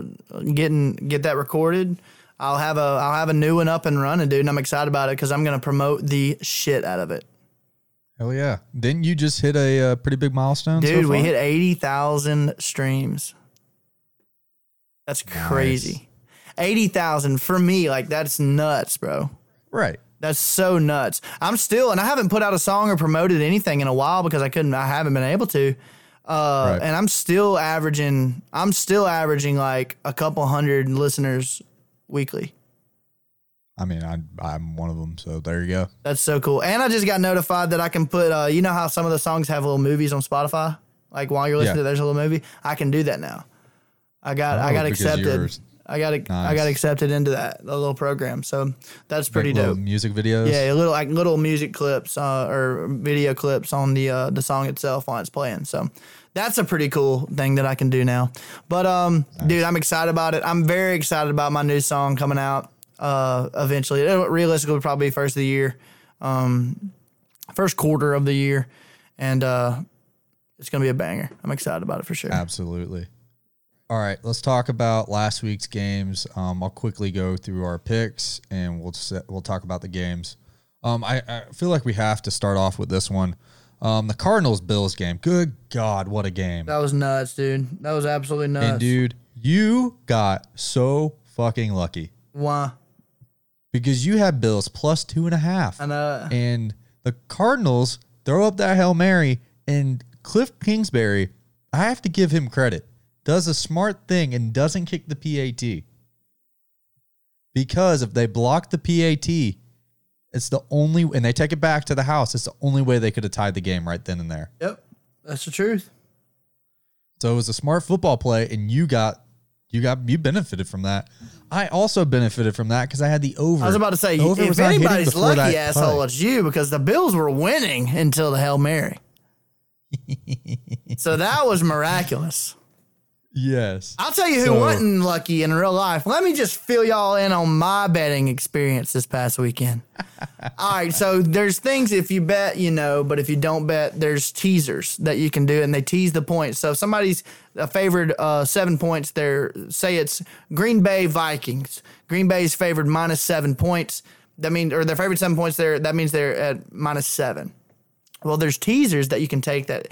getting get that recorded, I'll have a I'll have a new one up and running, dude. And I'm excited about it because I'm gonna promote the shit out of it, Hell yeah! Didn't you just hit a uh, pretty big milestone? so dude. we far? hit eighty thousand streams. That's crazy. eighty thousand for me. Like that's nuts, bro. Right. That's so nuts. I'm still, and I haven't put out a song or promoted anything in a while because I couldn't. I haven't been able to. Uh, Right. And I'm still averaging. I'm still averaging like a couple hundred listeners weekly. I mean, I, I'm one of them. So there you go. That's so cool. And I just got notified that I can put. Uh, you know how some of the songs have little movies on Spotify. Like while you're listening Yeah. to there's a little movie. I can do that now. I got. I Oh, got accepted. I got. I got accepted into that the little program. So that's pretty Like dope. Music videos. Yeah, little like little music clips uh, or video clips on the uh, the song itself while it's playing. So that's a pretty cool thing that I can do now. But um, dude, I'm excited about it. I'm very excited about my new song coming out uh, eventually. It'll realistically probably be first of the year, um, first quarter of the year, and uh, it's gonna be a banger. I'm excited about it for sure. Absolutely. All right, let's talk about last week's games. Um, I'll quickly go through our picks and we'll set, we'll talk about the games. Um, I, I feel like we have to start off with this one. Um, the Cardinals Bills game. Good God, what a game! That was nuts, dude. That was absolutely nuts. And dude, you got so fucking lucky Why? because you had Bills plus two and a half. I know. and the Cardinals throw up that Hail Mary, and Cliff Kingsbury, I have to give him credit, does a smart thing and doesn't kick the PAT. Because if they block the PAT, it's the only, and they take it back to the house, it's the only way they could have tied the game right then and there. Yep, that's the truth. So it was a smart football play, and you got, you got, you benefited from that. I also benefited from that because I had the over. I was about to say, over if anybody's lucky, asshole, play. it's you because the Bills were winning until the Hail Mary. so that was miraculous. Yes. I'll tell you who So- wasn't lucky in real life. Let me just fill y'all in on my betting experience this past weekend. All right, so there's things if you bet, you know, but if you don't bet, there's teasers that you can do, and they tease the points. So if somebody's a favored uh, seven points, there, say it's Green Bay Vikings. Green Bay's favored minus seven points. That means, or their favorite seven points there. That means they're at minus seven. Well, there's teasers that you can take that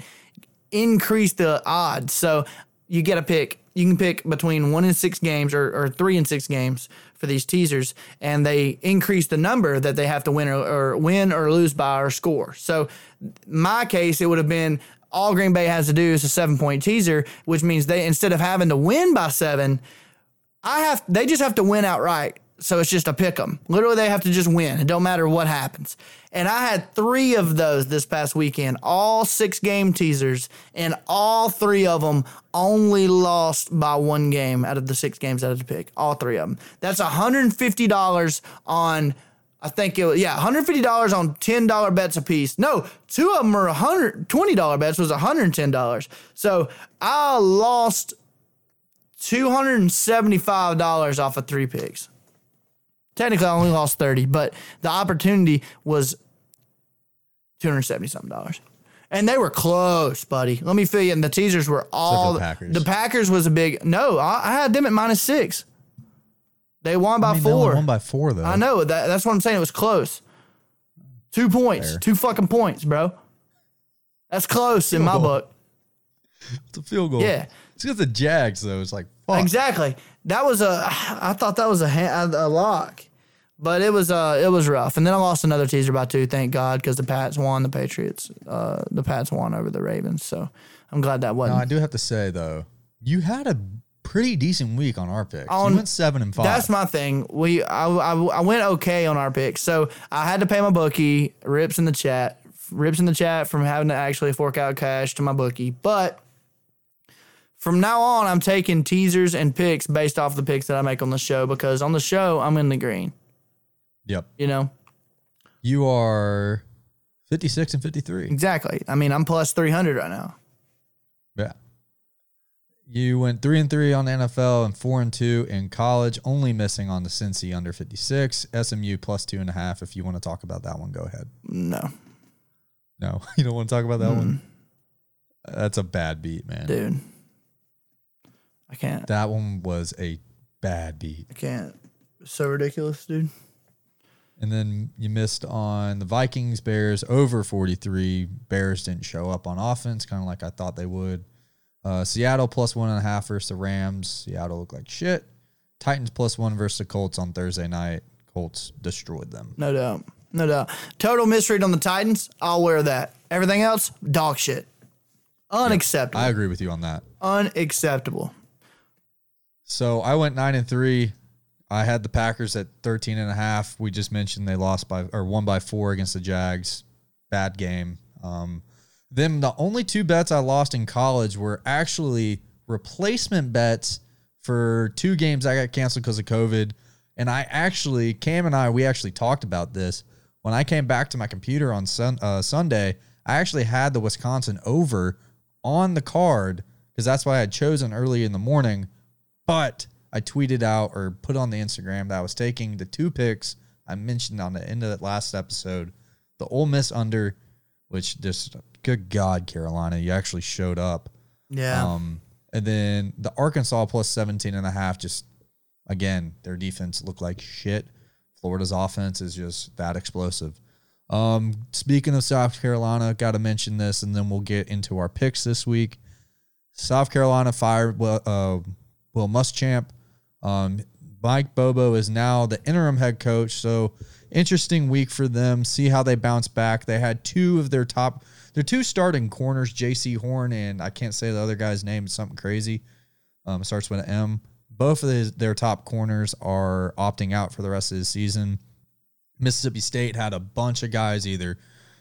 increase the odds. So you get a pick. You can pick between one and six games or, or three and six games for these teasers, and they increase the number that they have to win or, or win or lose by or score. So my case, it would have been all Green Bay has to do is a seven point teaser, which means they instead of having to win by seven, I have they just have to win outright. So it's just a pick 'em. Literally, they have to just win. It don't matter what happens. And I had three of those this past weekend, all six game teasers, and all three of them only lost by one game out of the six games I had to pick. All three of them. That's $150 on. I think it was, yeah, $150 on $10 bets a piece. No, two of them were $120 bets, was $110. So I lost $275 off of three picks. Technically, I only lost 30, but the opportunity was 270 something dollars. And they were close, buddy. Let me fill you in. The teasers were all the Packers. The Packers was a big no. I, I had them at minus six. They won by I mean, they only four. won by four though. I know that. That's what I'm saying. It was close. Two points. Fair. Two fucking points, bro. That's close in my goal. book. It's a field goal. Yeah. It's because the Jags though. It's like fuck. Exactly. That was a. I thought that was a a lock, but it was uh it was rough. And then I lost another teaser by two. Thank God, because the Pats won. The Patriots. Uh, the Pats won over the Ravens. So I'm glad that wasn't. I do have to say though, you had a pretty decent week on our picks. On- you went seven and five. That's my thing. We I, I, I went okay on our picks, so I had to pay my bookie. Rips in the chat, rips in the chat from having to actually fork out cash to my bookie. But from now on, I'm taking teasers and picks based off the picks that I make on the show because on the show I'm in the green. Yep. You know You are fifty six and fifty three. exactly. I mean I'm plus 300 right now. Yeah. You went three and three on the NFL and four and two in college, only missing on the Cincy under fifty six. SMU plus two and a half. If you want to talk about that one, go ahead. No, No, you don't want to talk about that one. That's a bad beat, man. dude, I can't. That one was a bad beat. I can't. So ridiculous, dude. And then you missed on the Vikings Bears over 43. Bears didn't show up on offense, kind of like I thought they would. Uh, Seattle plus one and a half versus the Rams. Seattle looked like shit. Titans plus one versus the Colts on Thursday night. Colts destroyed them. No doubt. No doubt. Total misread on the Titans. I'll wear that. Everything else, dog shit. Unacceptable. I agree with you on that. Unacceptable. So I went nine and three. I had the Packers at 13 and a half. We just mentioned they lost by or won by four against the Jags. Bad game. Um, the only two bets I lost in college were actually replacement bets for two games I got canceled because of COVID. And I actually, Cam and I, we actually talked about this. When I came back to my computer on sun, uh, Sunday, I actually had the Wisconsin over on the card because that's why I had chosen early in the morning. But I tweeted out or put on the Instagram that I was taking the two picks I mentioned on the end of that last episode, the Ole Miss under, which just good God, Carolina, you actually showed up. Yeah. Um, and then the Arkansas plus 17 and a half, just again, their defense looked like shit. Florida's offense is just that explosive. Um, speaking of South Carolina, got to mention this, and then we'll get into our picks this week. South Carolina fired uh, Will Muschamp. Um, Mike Bobo is now the interim head coach, so interesting week for them. See how they bounce back. They had two of their top, their two starting corners, Jaycee Horn and I can't say the other guy's name. It's something crazy. Um, starts with an M. Both of his, their top corners are opting out for the rest of the season. Mississippi State had a bunch of guys either.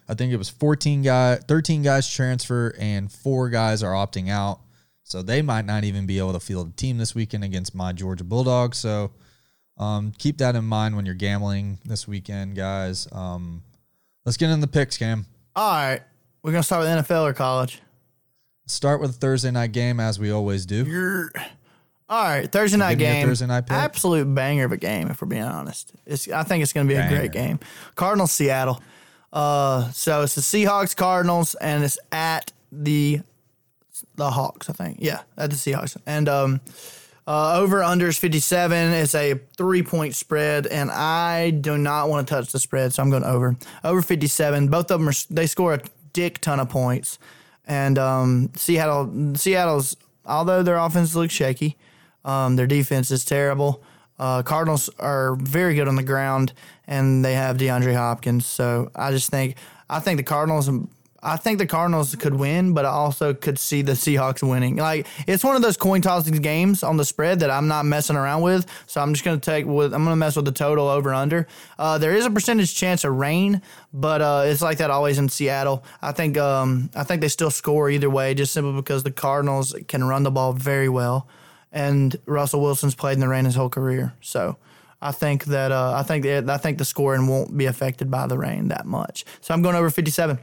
I think it was 14 guys, 13 guys transfer, and four guys are opting out. So they might not even be able to field a team this weekend against my Georgia Bulldogs. So um, keep that in mind when you're gambling this weekend, guys. Um, let's get in the picks, Cam. All right. We're going to start with NFL or college. Start with Thursday night game as we always do. You're, all right. Thursday night give me your game. Thursday night pick. Absolute banger of a game, if we're being honest. It's, I think it's going to be a great game. Cardinals, Seattle. Uh, so it's the Seahawks, Cardinals, and it's at the the Hawks, I think. Yeah, at the Seahawks. And um, uh, over under is 57. It's a three point spread, and I do not want to touch the spread, so I'm going over. Over 57. Both of them are, they score a dick ton of points. And um, Seattle, Seattle's, although their offense looks shaky, um, their defense is terrible. Uh, Cardinals are very good on the ground, and they have DeAndre Hopkins. So I just think I think the Cardinals. I think the Cardinals could win, but I also could see the Seahawks winning. Like it's one of those coin tossing games on the spread that I'm not messing around with. So I'm just gonna take with I'm gonna mess with the total over under. Uh, there is a percentage chance of rain, but uh, it's like that always in Seattle. I think um, I think they still score either way, just simply because the Cardinals can run the ball very well and Russell Wilson's played in the rain his whole career. So I think that uh, I think that I think the scoring won't be affected by the rain that much. So I'm going over 57.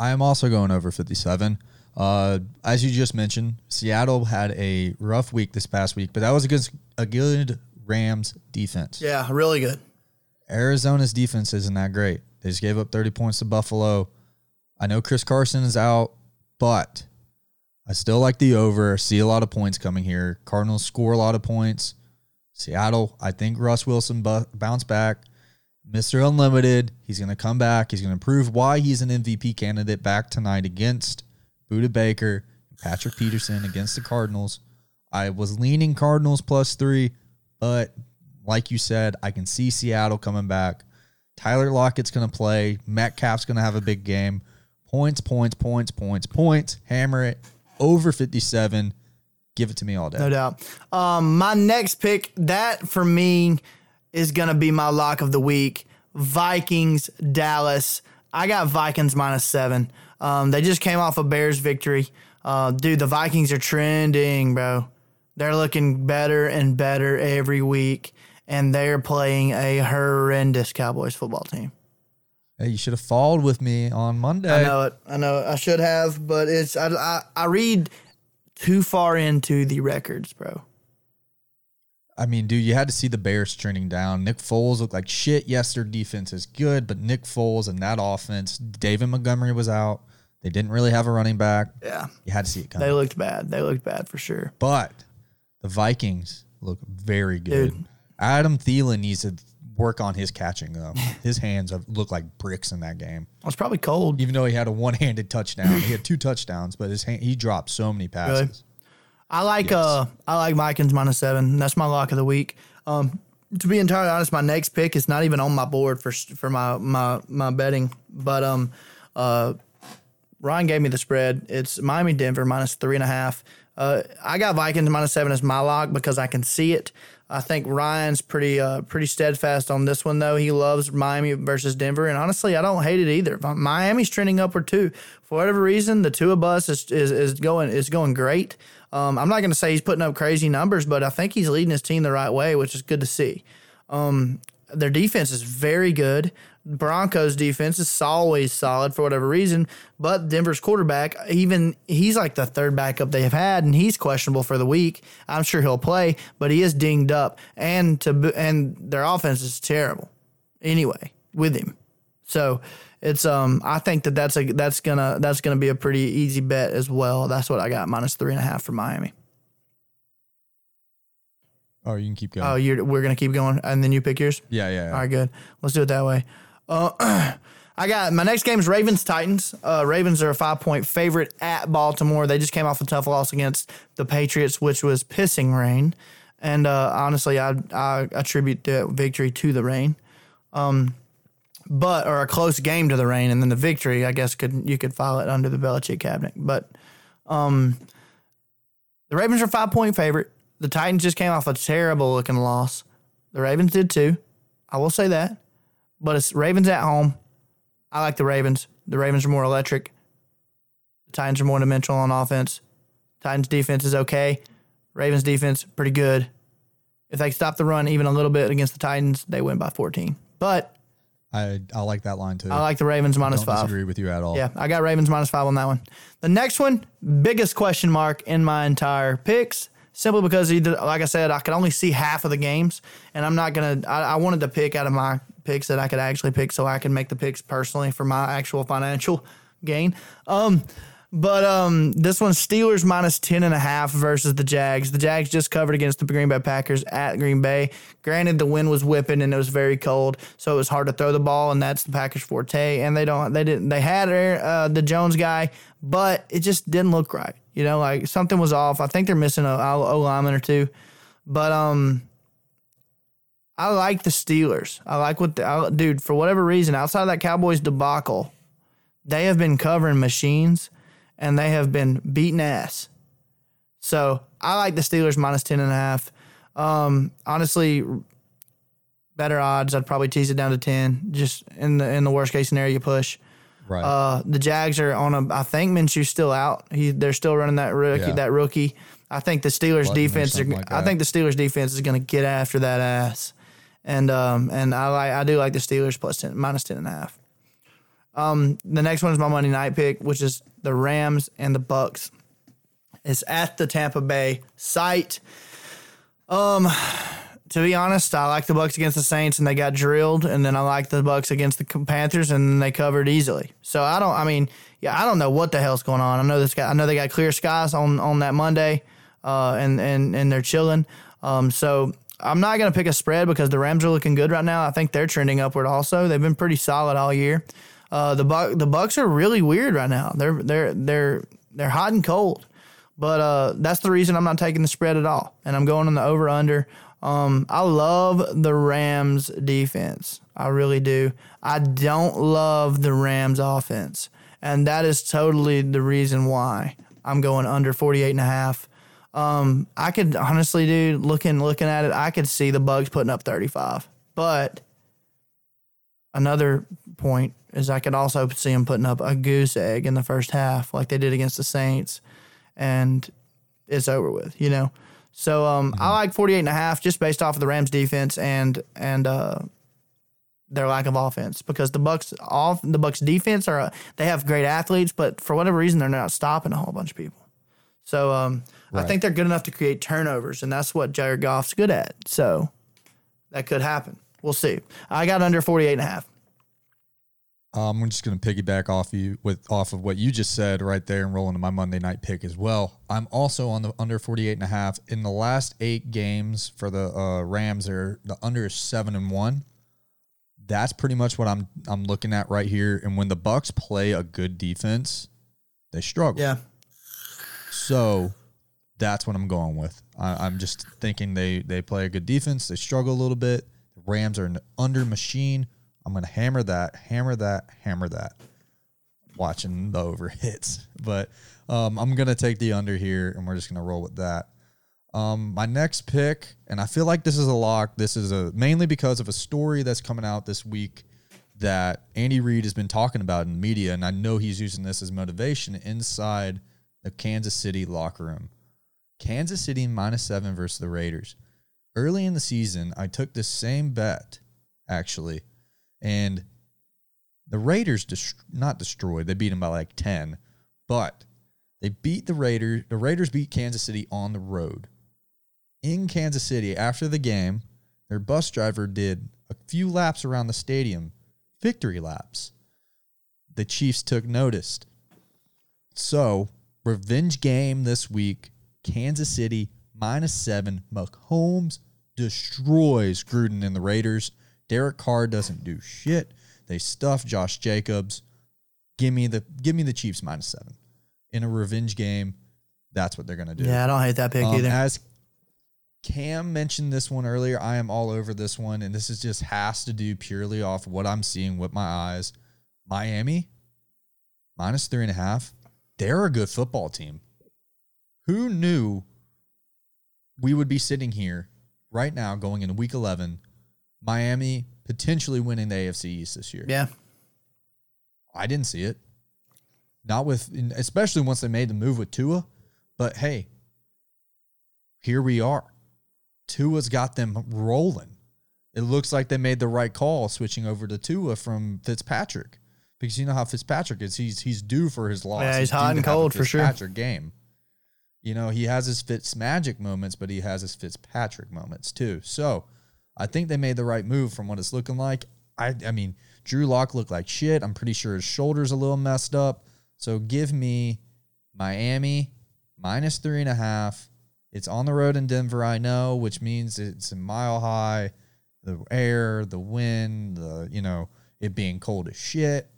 I am also going over 57. Uh, as you just mentioned, Seattle had a rough week this past week, but that was against a good Rams defense. Yeah, really good. Arizona's defense isn't that great. They just gave up 30 points to Buffalo. I know Chris Carson is out, but I still like the over. See a lot of points coming here. Cardinals score a lot of points. Seattle, I think Russ Wilson bu- bounce back. Mr. Unlimited, he's going to come back. He's going to prove why he's an MVP candidate back tonight against Budda Baker, Patrick Peterson against the Cardinals. I was leaning Cardinals plus three, but like you said, I can see Seattle coming back. Tyler Lockett's going to play. Metcalf's going to have a big game. Points, points, points, points, points. Hammer it over 57. Give it to me all day. No doubt. Um, my next pick, that for me is going to be my lock of the week. Vikings, Dallas. I got Vikings minus seven. Um, they just came off a Bears victory. Uh, dude, the Vikings are trending, bro. They're looking better and better every week, and they're playing a horrendous Cowboys football team. Hey, you should have followed with me on Monday. I know it. I know it. I should have, but it's I, I I read too far into the records, bro. I mean, dude, you had to see the Bears trending down. Nick Foles looked like shit. Yes, their defense is good, but Nick Foles and that offense, David Montgomery was out. They didn't really have a running back. Yeah, You had to see it coming. they looked bad. They looked bad for sure. But the Vikings look very good. Dude. Adam Thielen needs to work on his catching though. his hands have, look like bricks in that game. It was probably cold. Even though he had a one-handed touchdown, he had two touchdowns, but his hand, he dropped so many passes. I like uh I like Vikings minus seven. That's my lock of the week. Um, to be entirely honest, my next pick is not even on my board for for my my my betting. But um, uh, Ryan gave me the spread. It's Miami Denver minus three and a half. Uh, I got Vikings minus seven as my lock because I can see it. I think Ryan's pretty uh, pretty steadfast on this one though. He loves Miami versus Denver, and honestly, I don't hate it either. Miami's trending upward too. For whatever reason, the two of us is, is, is going is going great. Um, I'm not going to say he's putting up crazy numbers, but I think he's leading his team the right way, which is good to see. Um, their defense is very good. Broncos defense is always solid for whatever reason, but Denver's quarterback, even he's like the third backup they have had, and he's questionable for the week. I'm sure he'll play, but he is dinged up, and to and their offense is terrible anyway with him. So it's um I think that that's a that's gonna that's gonna be a pretty easy bet as well. That's what I got minus three and a half for Miami. Oh, you can keep going. Oh, you're we're gonna keep going, and then you pick yours. Yeah, yeah. yeah. All right, good. Let's do it that way. Uh, I got my next game is Ravens Titans. Uh, Ravens are a five point favorite at Baltimore. They just came off a tough loss against the Patriots, which was pissing rain. And uh, honestly, I, I attribute the victory to the rain, um, but or a close game to the rain, and then the victory. I guess could you could file it under the Belichick cabinet, but um, the Ravens are five point favorite. The Titans just came off a terrible looking loss. The Ravens did too. I will say that. But it's Ravens at home. I like the Ravens. The Ravens are more electric. The Titans are more dimensional on offense. Titans defense is okay. Ravens defense pretty good. If they stop the run even a little bit against the Titans, they win by 14. But I I like that line too. I like the Ravens minus Don't five. disagree with you at all. Yeah, I got Ravens minus five on that one. The next one, biggest question mark in my entire picks, simply because either, like I said, I could only see half of the games, and I'm not gonna. I, I wanted to pick out of my picks that I could actually pick, so I can make the picks personally for my actual financial gain. Um, but um, this one's Steelers minus 10 and a half versus the Jags. The Jags just covered against the Green Bay Packers at Green Bay. Granted, the wind was whipping and it was very cold, so it was hard to throw the ball, and that's the Packers' forte. And they don't, they didn't, they had uh, the Jones guy, but it just didn't look right. You know, like something was off. I think they're missing a O lineman or two, but um, I like the Steelers. I like what, the, I, dude. For whatever reason, outside of that Cowboys debacle, they have been covering machines and they have been beating ass. So I like the Steelers minus 10 and a half. Um, honestly, better odds. I'd probably tease it down to 10. Just in the in the worst case scenario, you push. Right. Uh, the Jags are on a. I think Minshew's still out. He they're still running that rookie. Yeah. That rookie. I think the Steelers Button defense. Are, like I think the Steelers defense is going to get after that ass, and um and I like I do like the Steelers plus ten minus ten and a half. Um, the next one is my Monday night pick, which is the Rams and the Bucks. It's at the Tampa Bay site. Um, to be honest, I like the Bucks against the Saints, and they got drilled. And then I like the Bucks against the Panthers, and they covered easily. So I don't. I mean, yeah, I don't know what the hell's going on. I know this guy. I know they got clear skies on on that Monday, uh, and and and they're chilling. Um, so I'm not gonna pick a spread because the Rams are looking good right now. I think they're trending upward. Also, they've been pretty solid all year. Uh, the the Bucks are really weird right now. They're they're they're they're hot and cold. But uh, that's the reason I'm not taking the spread at all, and I'm going on the over under. Um, I love the Rams defense. I really do. I don't love the Rams offense, and that is totally the reason why I'm going under 48 and a half. Um, I could honestly, dude, looking looking at it, I could see the Bucks putting up 35. But another point is I could also see them putting up a goose egg in the first half, like they did against the Saints, and it's over with, you know. So um, I like 48 and a half just based off of the Rams defense and and uh, their lack of offense because the Bucks off the Bucks defense are uh, they have great athletes, but for whatever reason they're not stopping a whole bunch of people. So um, I think they're good enough to create turnovers, and that's what Jared Goff's good at. So that could happen. We'll see. I got under 48 and a half. Um, I'm just going to piggyback off you with off of what you just said right there and roll into my Monday night pick as well. I'm also on the under 48 and a half. In the last eight games for the uh, Rams, are the under is seven and one. That's pretty much what I'm I'm looking at right here. And when the Bucks play a good defense, they struggle. Yeah. So That's what I'm going with. I, I'm just thinking they they play a good defense. They struggle a little bit. The Rams are an under machine. I'm gonna hammer that, hammer that, hammer that. Watching the over hits, but um, I'm gonna take the under here, and we're just gonna roll with that. Um, my next pick, and I feel like this is a lock. This is a mainly because of a story that's coming out this week that Andy Reid has been talking about in the media, and I know he's using this as motivation inside the Kansas City locker room. Kansas City minus seven versus the Raiders. Early in the season, I took the same bet, actually, and the Raiders dest- not destroyed. They beat them by like ten, but they beat the Raiders. The Raiders beat Kansas City on the road. In Kansas City, after the game, their bus driver did a few laps around the stadium, victory laps. The Chiefs took notice. So, revenge game this week. Kansas City minus seven. Mahomes destroys Gruden and the Raiders. Derek Carr doesn't do shit. They stuff Josh Jacobs. Give me the give me the Chiefs minus seven in a revenge game. That's what they're gonna do. Yeah, I don't hate that pick Um, either. As Cam mentioned this one earlier, I am all over this one, and this is just has to do purely off what I'm seeing with my eyes. Miami minus three and a half. They're a good football team. Who knew we would be sitting here right now going into week 11, Miami potentially winning the AFC East this year? yeah, I didn't see it. Not with, especially once they made the move with Tua. But hey, here we are. Tua's got them rolling. It looks like they made the right call switching over to Tua from Fitzpatrick because you know how Fitzpatrick is. He's he's due for his loss. Yeah, he's due hot and cold for sure. Fitzpatrick game. You know he has his Fitz magic moments, but he has his Fitzpatrick moments too. So I think they made the right move from what it's looking like. I I mean Drew Lock looked like shit. I'm pretty sure his shoulder's a little messed up. So give me Miami minus three and a half. It's on the road in Denver, I know, which means it's a mile high. The air, the wind, the you know, it being cold as shit.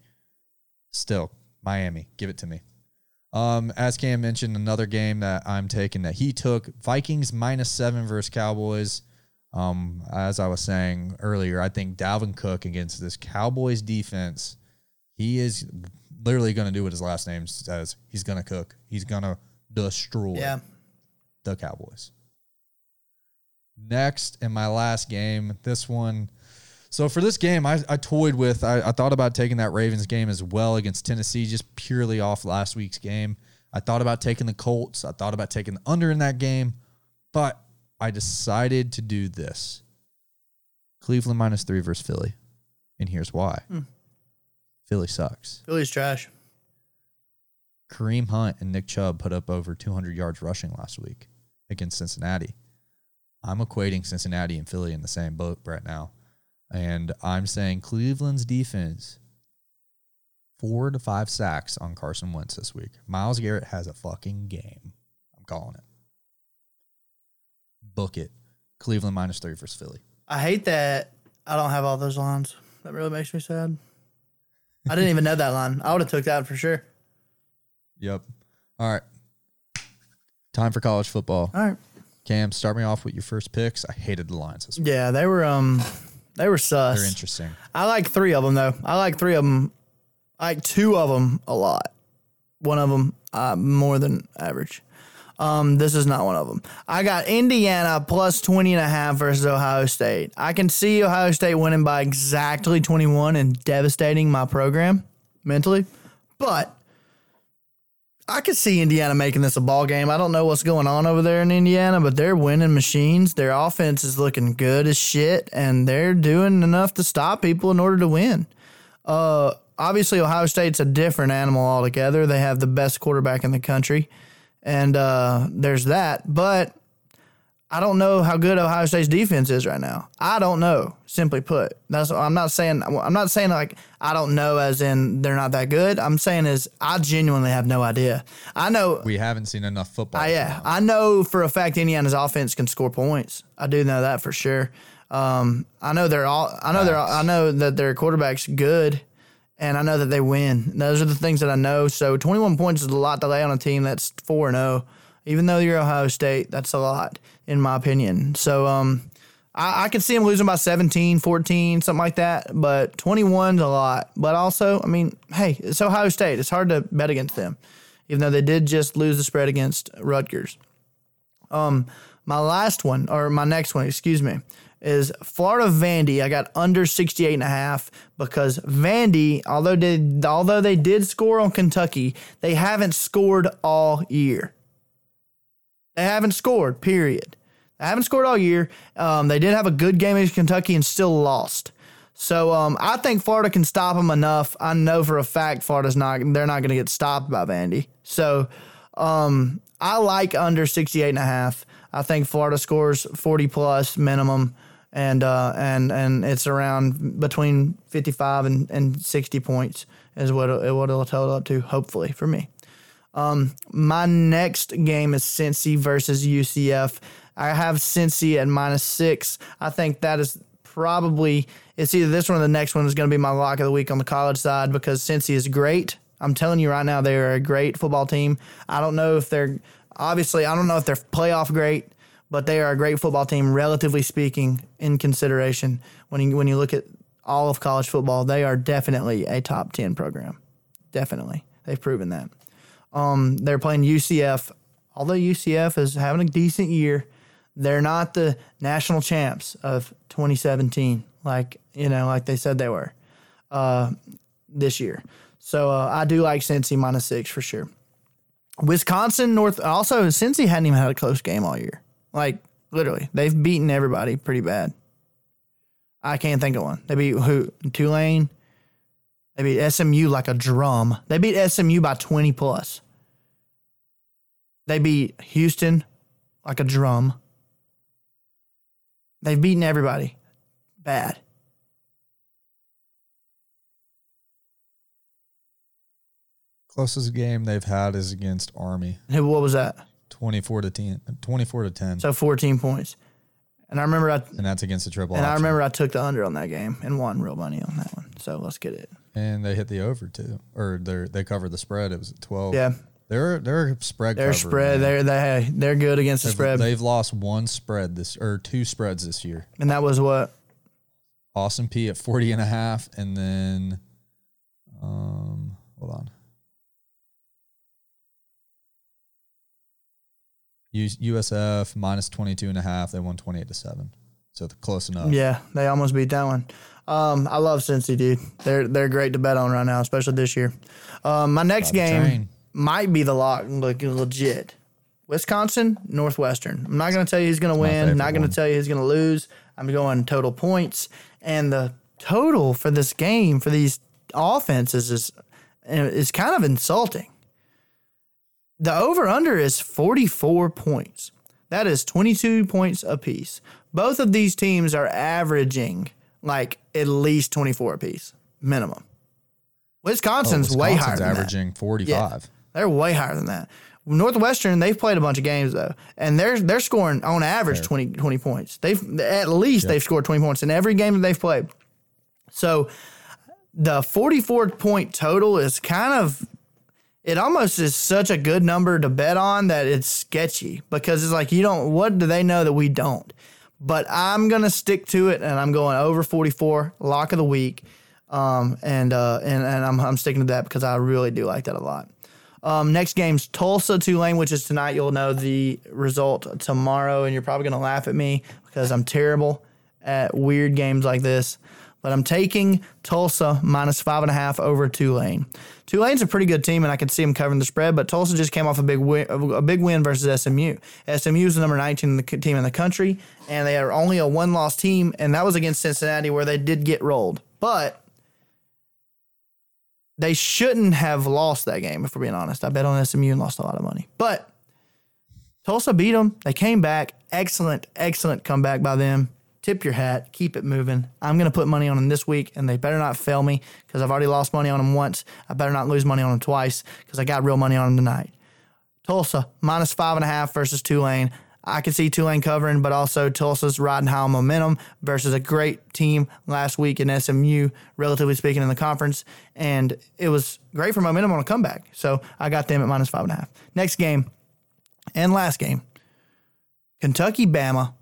Still, Miami, give it to me. Um, as Cam mentioned, another game that I'm taking that he took Vikings minus seven versus Cowboys. Um, as I was saying earlier, I think Dalvin Cook against this Cowboys defense, he is literally going to do what his last name says. He's going to cook. He's going to destroy yeah. the Cowboys. Next, in my last game, this one. So for this game, I, I toyed with, I, I thought about taking that Ravens game as well against Tennessee, just purely off last week's game. I thought about taking the Colts. I thought about taking the under in that game, but I decided to do this Cleveland minus three versus Philly. And here's why hmm. Philly sucks. Philly's trash. Kareem Hunt and Nick Chubb put up over 200 yards rushing last week against Cincinnati. I'm equating Cincinnati and Philly in the same boat right now. And I'm saying Cleveland's defense, four to five sacks on Carson Wentz this week. Myles Garrett has a fucking game. I'm calling it. Book it. Cleveland minus three versus Philly. I hate that I don't have all those lines. That really makes me sad. I didn't even know that line. I would have took that for sure. Yep. All right. Time for college football. All right. Cam, start me off with your first picks. I hated the lines this week. Yeah, they were um, they were sus. They're interesting. I like three of them though. I like three of them. I like two of them a lot. One of them uh, more than average. Um, this is not one of them. I got Indiana plus 20 and a half versus Ohio State. I can see Ohio State winning by exactly 21 and devastating my program mentally, but I could see Indiana making this a ball game. I don't know what's going on over there in Indiana, but they're winning machines. Their offense is looking good as shit, and they're doing enough to stop people in order to win. Uh, obviously, Ohio State's a different animal altogether. They have the best quarterback in the country, and uh, there's that. But I don't know how good Ohio State's defense is right now. I don't know. Simply put, that's I'm not saying. I'm not saying like I don't know, as in they're not that good. I'm saying is I genuinely have no idea. I know. We haven't seen enough football. I, yeah, I know for a fact Indiana's offense can score points. I do know that for sure. Um, I know they're all. I know they're. I know that their quarterback's good, and I know that they win. Those are the things that I know. So 21 points is a lot to lay on a team that's four and zero. Even though you're Ohio State, that's a lot, in my opinion. So um, I, I could see them losing by 17, 14, something like that. But 21's a lot. But also, I mean, hey, it's Ohio State. It's hard to bet against them, even though they did just lose the spread against Rutgers. Um, my last one, or my next one, excuse me, is Florida Vandy. I got under 68 and a half because Vandy, although did although they did score on Kentucky, they haven't scored all year. They haven't scored, period. They haven't scored all year. Um, they did have a good game against Kentucky and still lost. So um, I think Florida can stop them enough. I know for a fact Florida's not. They're not going to get stopped by Vandy. So um, I like under 68 and a half. I think Florida scores 40 plus minimum and uh, and and it's around between 55 and, and 60 points is what it, what it'll total up to hopefully for me. Um, my next game is Cincy versus UCF. I have Cincy at minus six. I think that is probably it's either this one or the next one is going to be my lock of the week on the college side because Cincy is great. I'm telling you right now, they are a great football team. I don't know if they're obviously I don't know if they're playoff great but they are a great football team, relatively speaking, in consideration. When you when you look at all of college football, they are definitely a top ten program. Definitely, they've proven that. Um, they're playing UCF. Although UCF is having a decent year, they're not the national champs of 2017, like you know, like they said they were uh, this year. So uh, I do like Cincy minus six for sure. Wisconsin North also Cincy hadn't even had a close game all year. Like literally, they've beaten everybody pretty bad. I can't think of one. They beat who? Tulane. They beat SMU like a drum. They beat SMU by 20 plus. They beat Houston like a drum. They've beaten everybody bad. Closest game they've had is against Army. What was that? 24 to 10. 24 to 10. So 14 points. And I remember I and that's against the triple and option. I remember I took the under on that game and won real money on that one. So let's get it. and they hit the over too. Or they they covered the spread. It was 12. Yeah, They're they're spread their cover, spread man. they're they they're good against the They've, spread, they've lost one spread this or two spreads this year. and that was what Austin Peay at 40 and a half and then um hold on. USF minus 22 and a half. They won 28 to 7. So close enough. Yeah, they almost beat that one. Um, I love Cincy, dude. They're they're great to bet on right now, especially this year. Um, my next game. Might be the lock, like legit. Wisconsin, Northwestern. I'm not going to tell you who's going to win. favorite Not going to tell you who's going to lose. I'm going total points, and the total for this game for these offenses is is kind of insulting. The over under is 44 points. That is 22 points apiece. Both of these teams are averaging like at least 24 apiece, minimum. Wisconsin's Oh, way Wisconsin's higher than that. averaging 45. They're way higher than that. Northwestern, they've played a bunch of games though, and they're they're scoring on average Fair. 20, 20 points. They've at least they've scored twenty points in every game that they've played. So the forty four point total is kind of it almost is such a good number to bet on that it's sketchy because it's like you don't what do they know that we don't. But I'm gonna stick to it, and I'm going over forty four lock of the week, um, and uh, and and I'm I'm sticking to that because I really do like that a lot. Um, next game's Tulsa Tulane, which is tonight. You'll know the result tomorrow, and you're probably going to laugh at me because I'm terrible at weird games like this. But I'm taking Tulsa minus five and a half over Tulane. Tulane's a pretty good team, and I can see them covering the spread. But Tulsa just came off a big win, a big win versus SMU. SMU is the number 19 in the team in the country, and they are only a one-loss team, and that was against Cincinnati, where they did get rolled. But they shouldn't have lost that game, if we're being honest. I bet on SMU and lost a lot of money. But Tulsa beat them. They came back. Excellent, excellent comeback by them. Tip your hat. Keep it moving. I'm going to put money on them this week, and they better not fail me because I've already lost money on them once. I better not lose money on them twice because I got real money on them tonight. Tulsa, minus five and a half versus Tulane. I can see Tulane covering, but also Tulsa's riding high on momentum versus a great team last week in SMU, relatively speaking, in the conference. And it was great for momentum on a comeback. So I got them at minus five and a half. Next game, And last game, Kentucky Bama.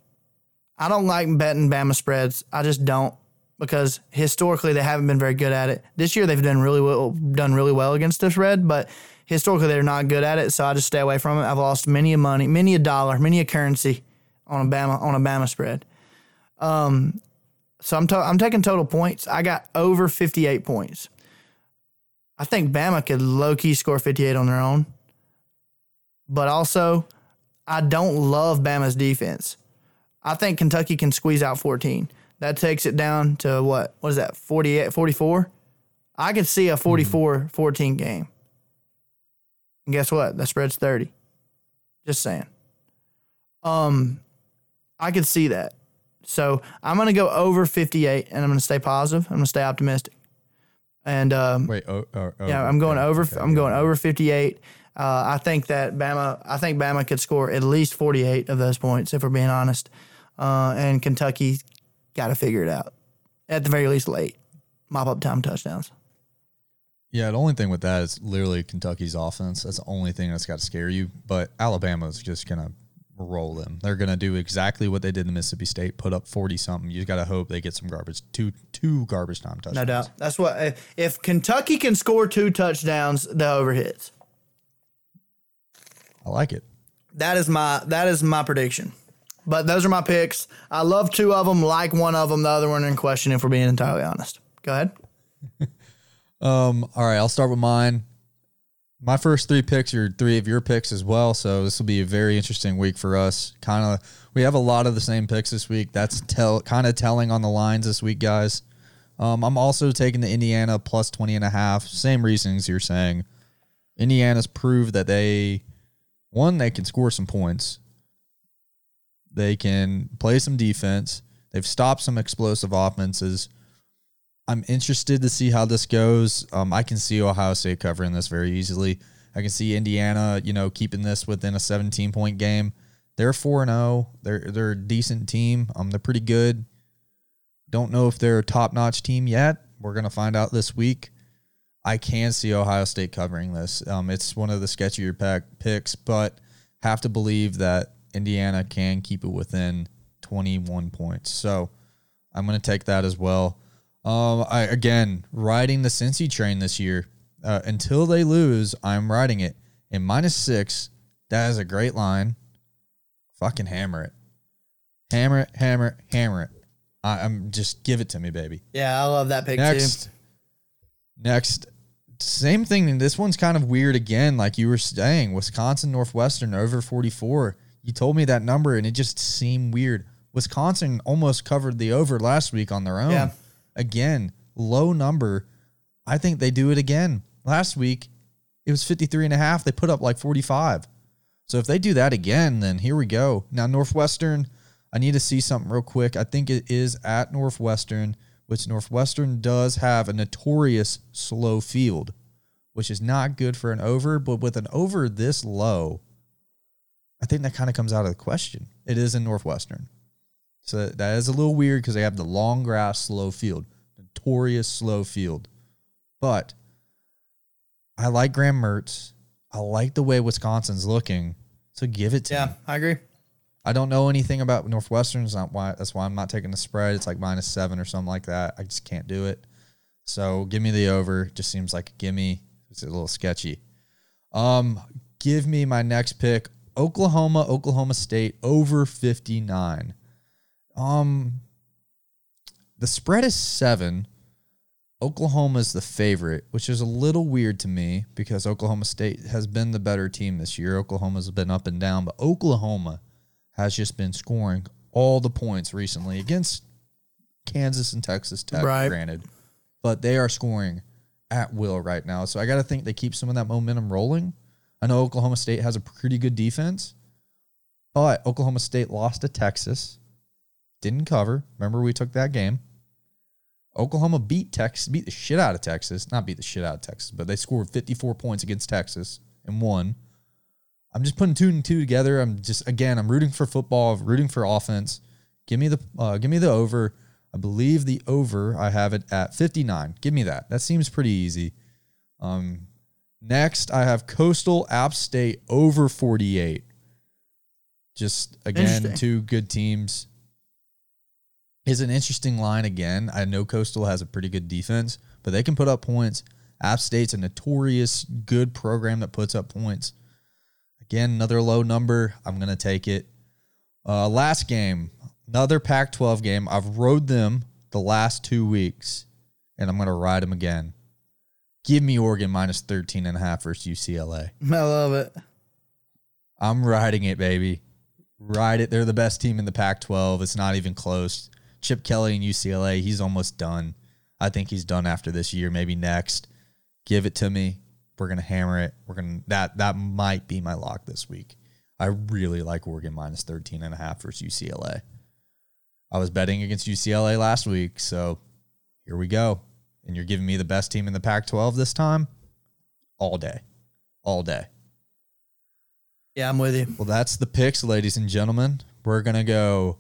I don't like betting Bama spreads. I just don't because historically they haven't been very good at it. This year they've done really well, done really well against the spread, but historically they're not good at it. So I just stay away from it. I've lost many a money, many a dollar, many a currency on a Bama on a Bama spread. Um, so I'm to, I'm taking total points. I got over 58 points. I think Bama could low key score 58 on their own. But also, I don't love Bama's defense. I think Kentucky can squeeze out 14. That takes it down to what? What is that? 48, 44? I could see a 44 14 game. And guess what? That spread's 30. Just saying. Um, I could see that. So I'm going to go over 58 and I'm going to stay positive. I'm going to stay optimistic. And um, Wait, oh, oh, oh, yeah, I'm going okay, over. okay, I'm going over 58. Uh, I think that Bama. I think Bama could score at least 48 of those points if we're being honest. Uh, and Kentucky got to figure it out at the very least late. Mop up time touchdowns. Yeah, the only thing with that is literally Kentucky's offense. That's the only thing that's got to scare you. But Alabama's just gonna roll them. They're gonna do exactly what they did in Mississippi State, put up forty something. You got to hope they get some garbage, two two garbage time touchdowns. No doubt. That's what. If, if Kentucky can score two touchdowns, the over hits. I like it. That is my that is my prediction. But those are my picks. I love two of them, like one of them, the other one in question. If we're being entirely honest, go ahead. Um, all right, I'll start with mine. My first three picks are three of your picks as well, so this will be a very interesting week for us. Kind of, we have a lot of the same picks this week. That's tell kind of telling on the lines this week, guys. Um, I'm also taking the Indiana plus 20 and a half. Same reasons you're saying. Indiana's proved that they, one, they can score some points. They can play some defense. They've stopped some explosive offenses. I'm interested to see how this goes. Um, I can see Ohio State covering this very easily. I can see Indiana, you know, keeping this within a 17 point game. They're four and zero. They're they're a decent team. Um, they're pretty good. Don't know if they're a top notch team yet. We're gonna find out this week. I can see Ohio State covering this. Um, it's one of the sketchier pack picks, but have to believe that Indiana can keep it within 21 points. So I'm going to take that as well. Um, I again riding the Cincy train this year. Uh, until they lose, I'm riding it. And minus six, that is a great line. Fucking hammer it, hammer it, hammer it, hammer it. I, I'm just give it to me, baby. Yeah, I love that pick Next, too. next, same thing. This one's kind of weird again. Like you were saying, Wisconsin Northwestern over 44. You told me that number, and it just seemed weird. Wisconsin almost covered the over last week on their own. Yeah. Again, low number. I think they do it again. Last week, it was 53 and a half. They put up like 45. So if they do that again, then here we go. Now, Northwestern, I need to see something real quick. I think it is at Northwestern, which Northwestern does have a notorious slow field, which is not good for an over. But with an over this low, I think that kind of comes out of the question. It is in Northwestern. So that is a little weird because they have the long grass, slow field, notorious slow field. But I like Graham Mertz. I like the way Wisconsin's looking. So give it to Yeah, me. I agree. I don't know anything about Northwestern. It's not why that's why I'm not taking the spread. It's like minus seven or something like that. I just can't do it. So give me the over. Just seems like a gimme. It's a little sketchy. Um, give me my next pick. Oklahoma, Oklahoma State over 59. Um the spread is seven. Oklahoma is the favorite, which is a little weird to me because Oklahoma State has been the better team this year. Oklahoma's been up and down, but Oklahoma has just been scoring all the points recently against Kansas and Texas Tech, Right. granted. But they are scoring at will right now. So I got to think they keep some of that momentum rolling. I know Oklahoma State has a pretty good defense, but Oklahoma State lost to Texas, didn't cover. Remember, we took that game. Oklahoma beat Texas, beat the shit out of Texas. Not beat the shit out of Texas, but they scored 54 points against Texas and won. I'm just putting two and two together. I'm just again, I'm rooting for football, rooting for offense. Give me the uh, give me the over. I believe the over. I have it at 59. Give me that. That seems pretty easy. Um, next, I have Coastal App State over 48. Just again, two good teams. Is an interesting line again. I know Coastal has a pretty good defense, but they can put up points. App State's a notorious good program that puts up points. Again, another low number. I'm gonna take it. Uh, last game, another Pac-12 game. I've rode them the last two weeks, and I'm gonna ride them again. Give me Oregon minus 13 and a half versus UCLA. I love it. I'm riding it, baby. Ride it. They're the best team in the Pac 12. It's not even close. Chip Kelly and UCLA, he's almost done. I think he's done after this year, maybe next. Give it to me. We're gonna hammer it. We're gonna that that might be my lock this week. I really like Oregon minus 13 and a half versus UCLA. I was betting against UCLA last week, so here we go. And you're giving me the best team in the Pac 12 this time? All day. All day. Yeah, I'm with you. Well, that's the picks, ladies and gentlemen. We're gonna go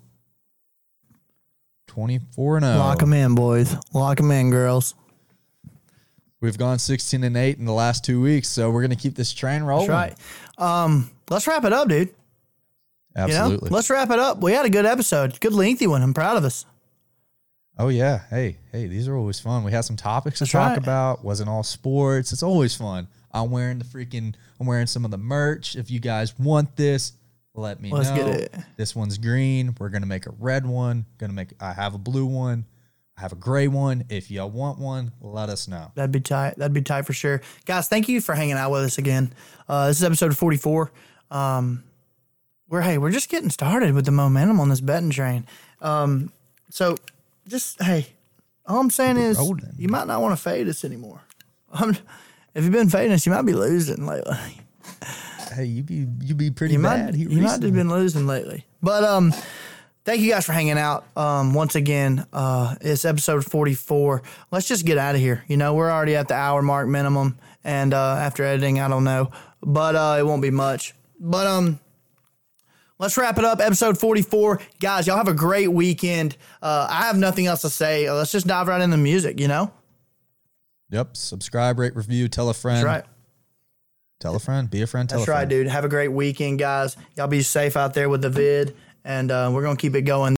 twenty-four and 0. Lock them in, boys. Lock them in, girls. We've gone sixteen and eight in the last two weeks, so we're gonna keep this train rolling. That's right. Um, let's wrap it up, dude. You Absolutely. know, let's wrap it up. We had a good episode, good lengthy one. I'm proud of us. oh yeah. Hey, hey, these are always fun. We had some topics to talk right. about. Wasn't all sports. It's always fun. I'm wearing the freaking. I'm wearing some of the merch. If you guys want this, let me Let's know. get it. This one's green. We're gonna make a red one. Gonna make. I have a blue one. I have a gray one. If y'all want one, let us know. That'd be tight. That'd be tight for sure. Guys, thank you for hanging out with us again. Uh, this is episode 44. Um, we're hey, we're just getting started with the momentum on this betting train. Um, so just hey, all I'm saying is rolling. you might not want to fade us anymore. Um, if you've been fading us, you might be losing lately. Hey, you be you be pretty You bad. might here you might have been losing lately. But um thank you guys for hanging out. Um once again, uh it's episode 44. Let's just get out of here. You know, we're already at the hour mark minimum and uh after editing, I don't know, but uh it won't be much. But um Let's wrap it up. Episode 44. Guys, y'all have a great weekend. Uh, I have nothing else to say. Uh, let's just dive right into the music, you know? Yep. Subscribe, rate, review, tell a friend. That's right. Tell a friend. Be a friend. Tell That's right, friend. dude. Have a great weekend, guys. Y'all be safe out there with the vid, and uh, we're going to keep it going.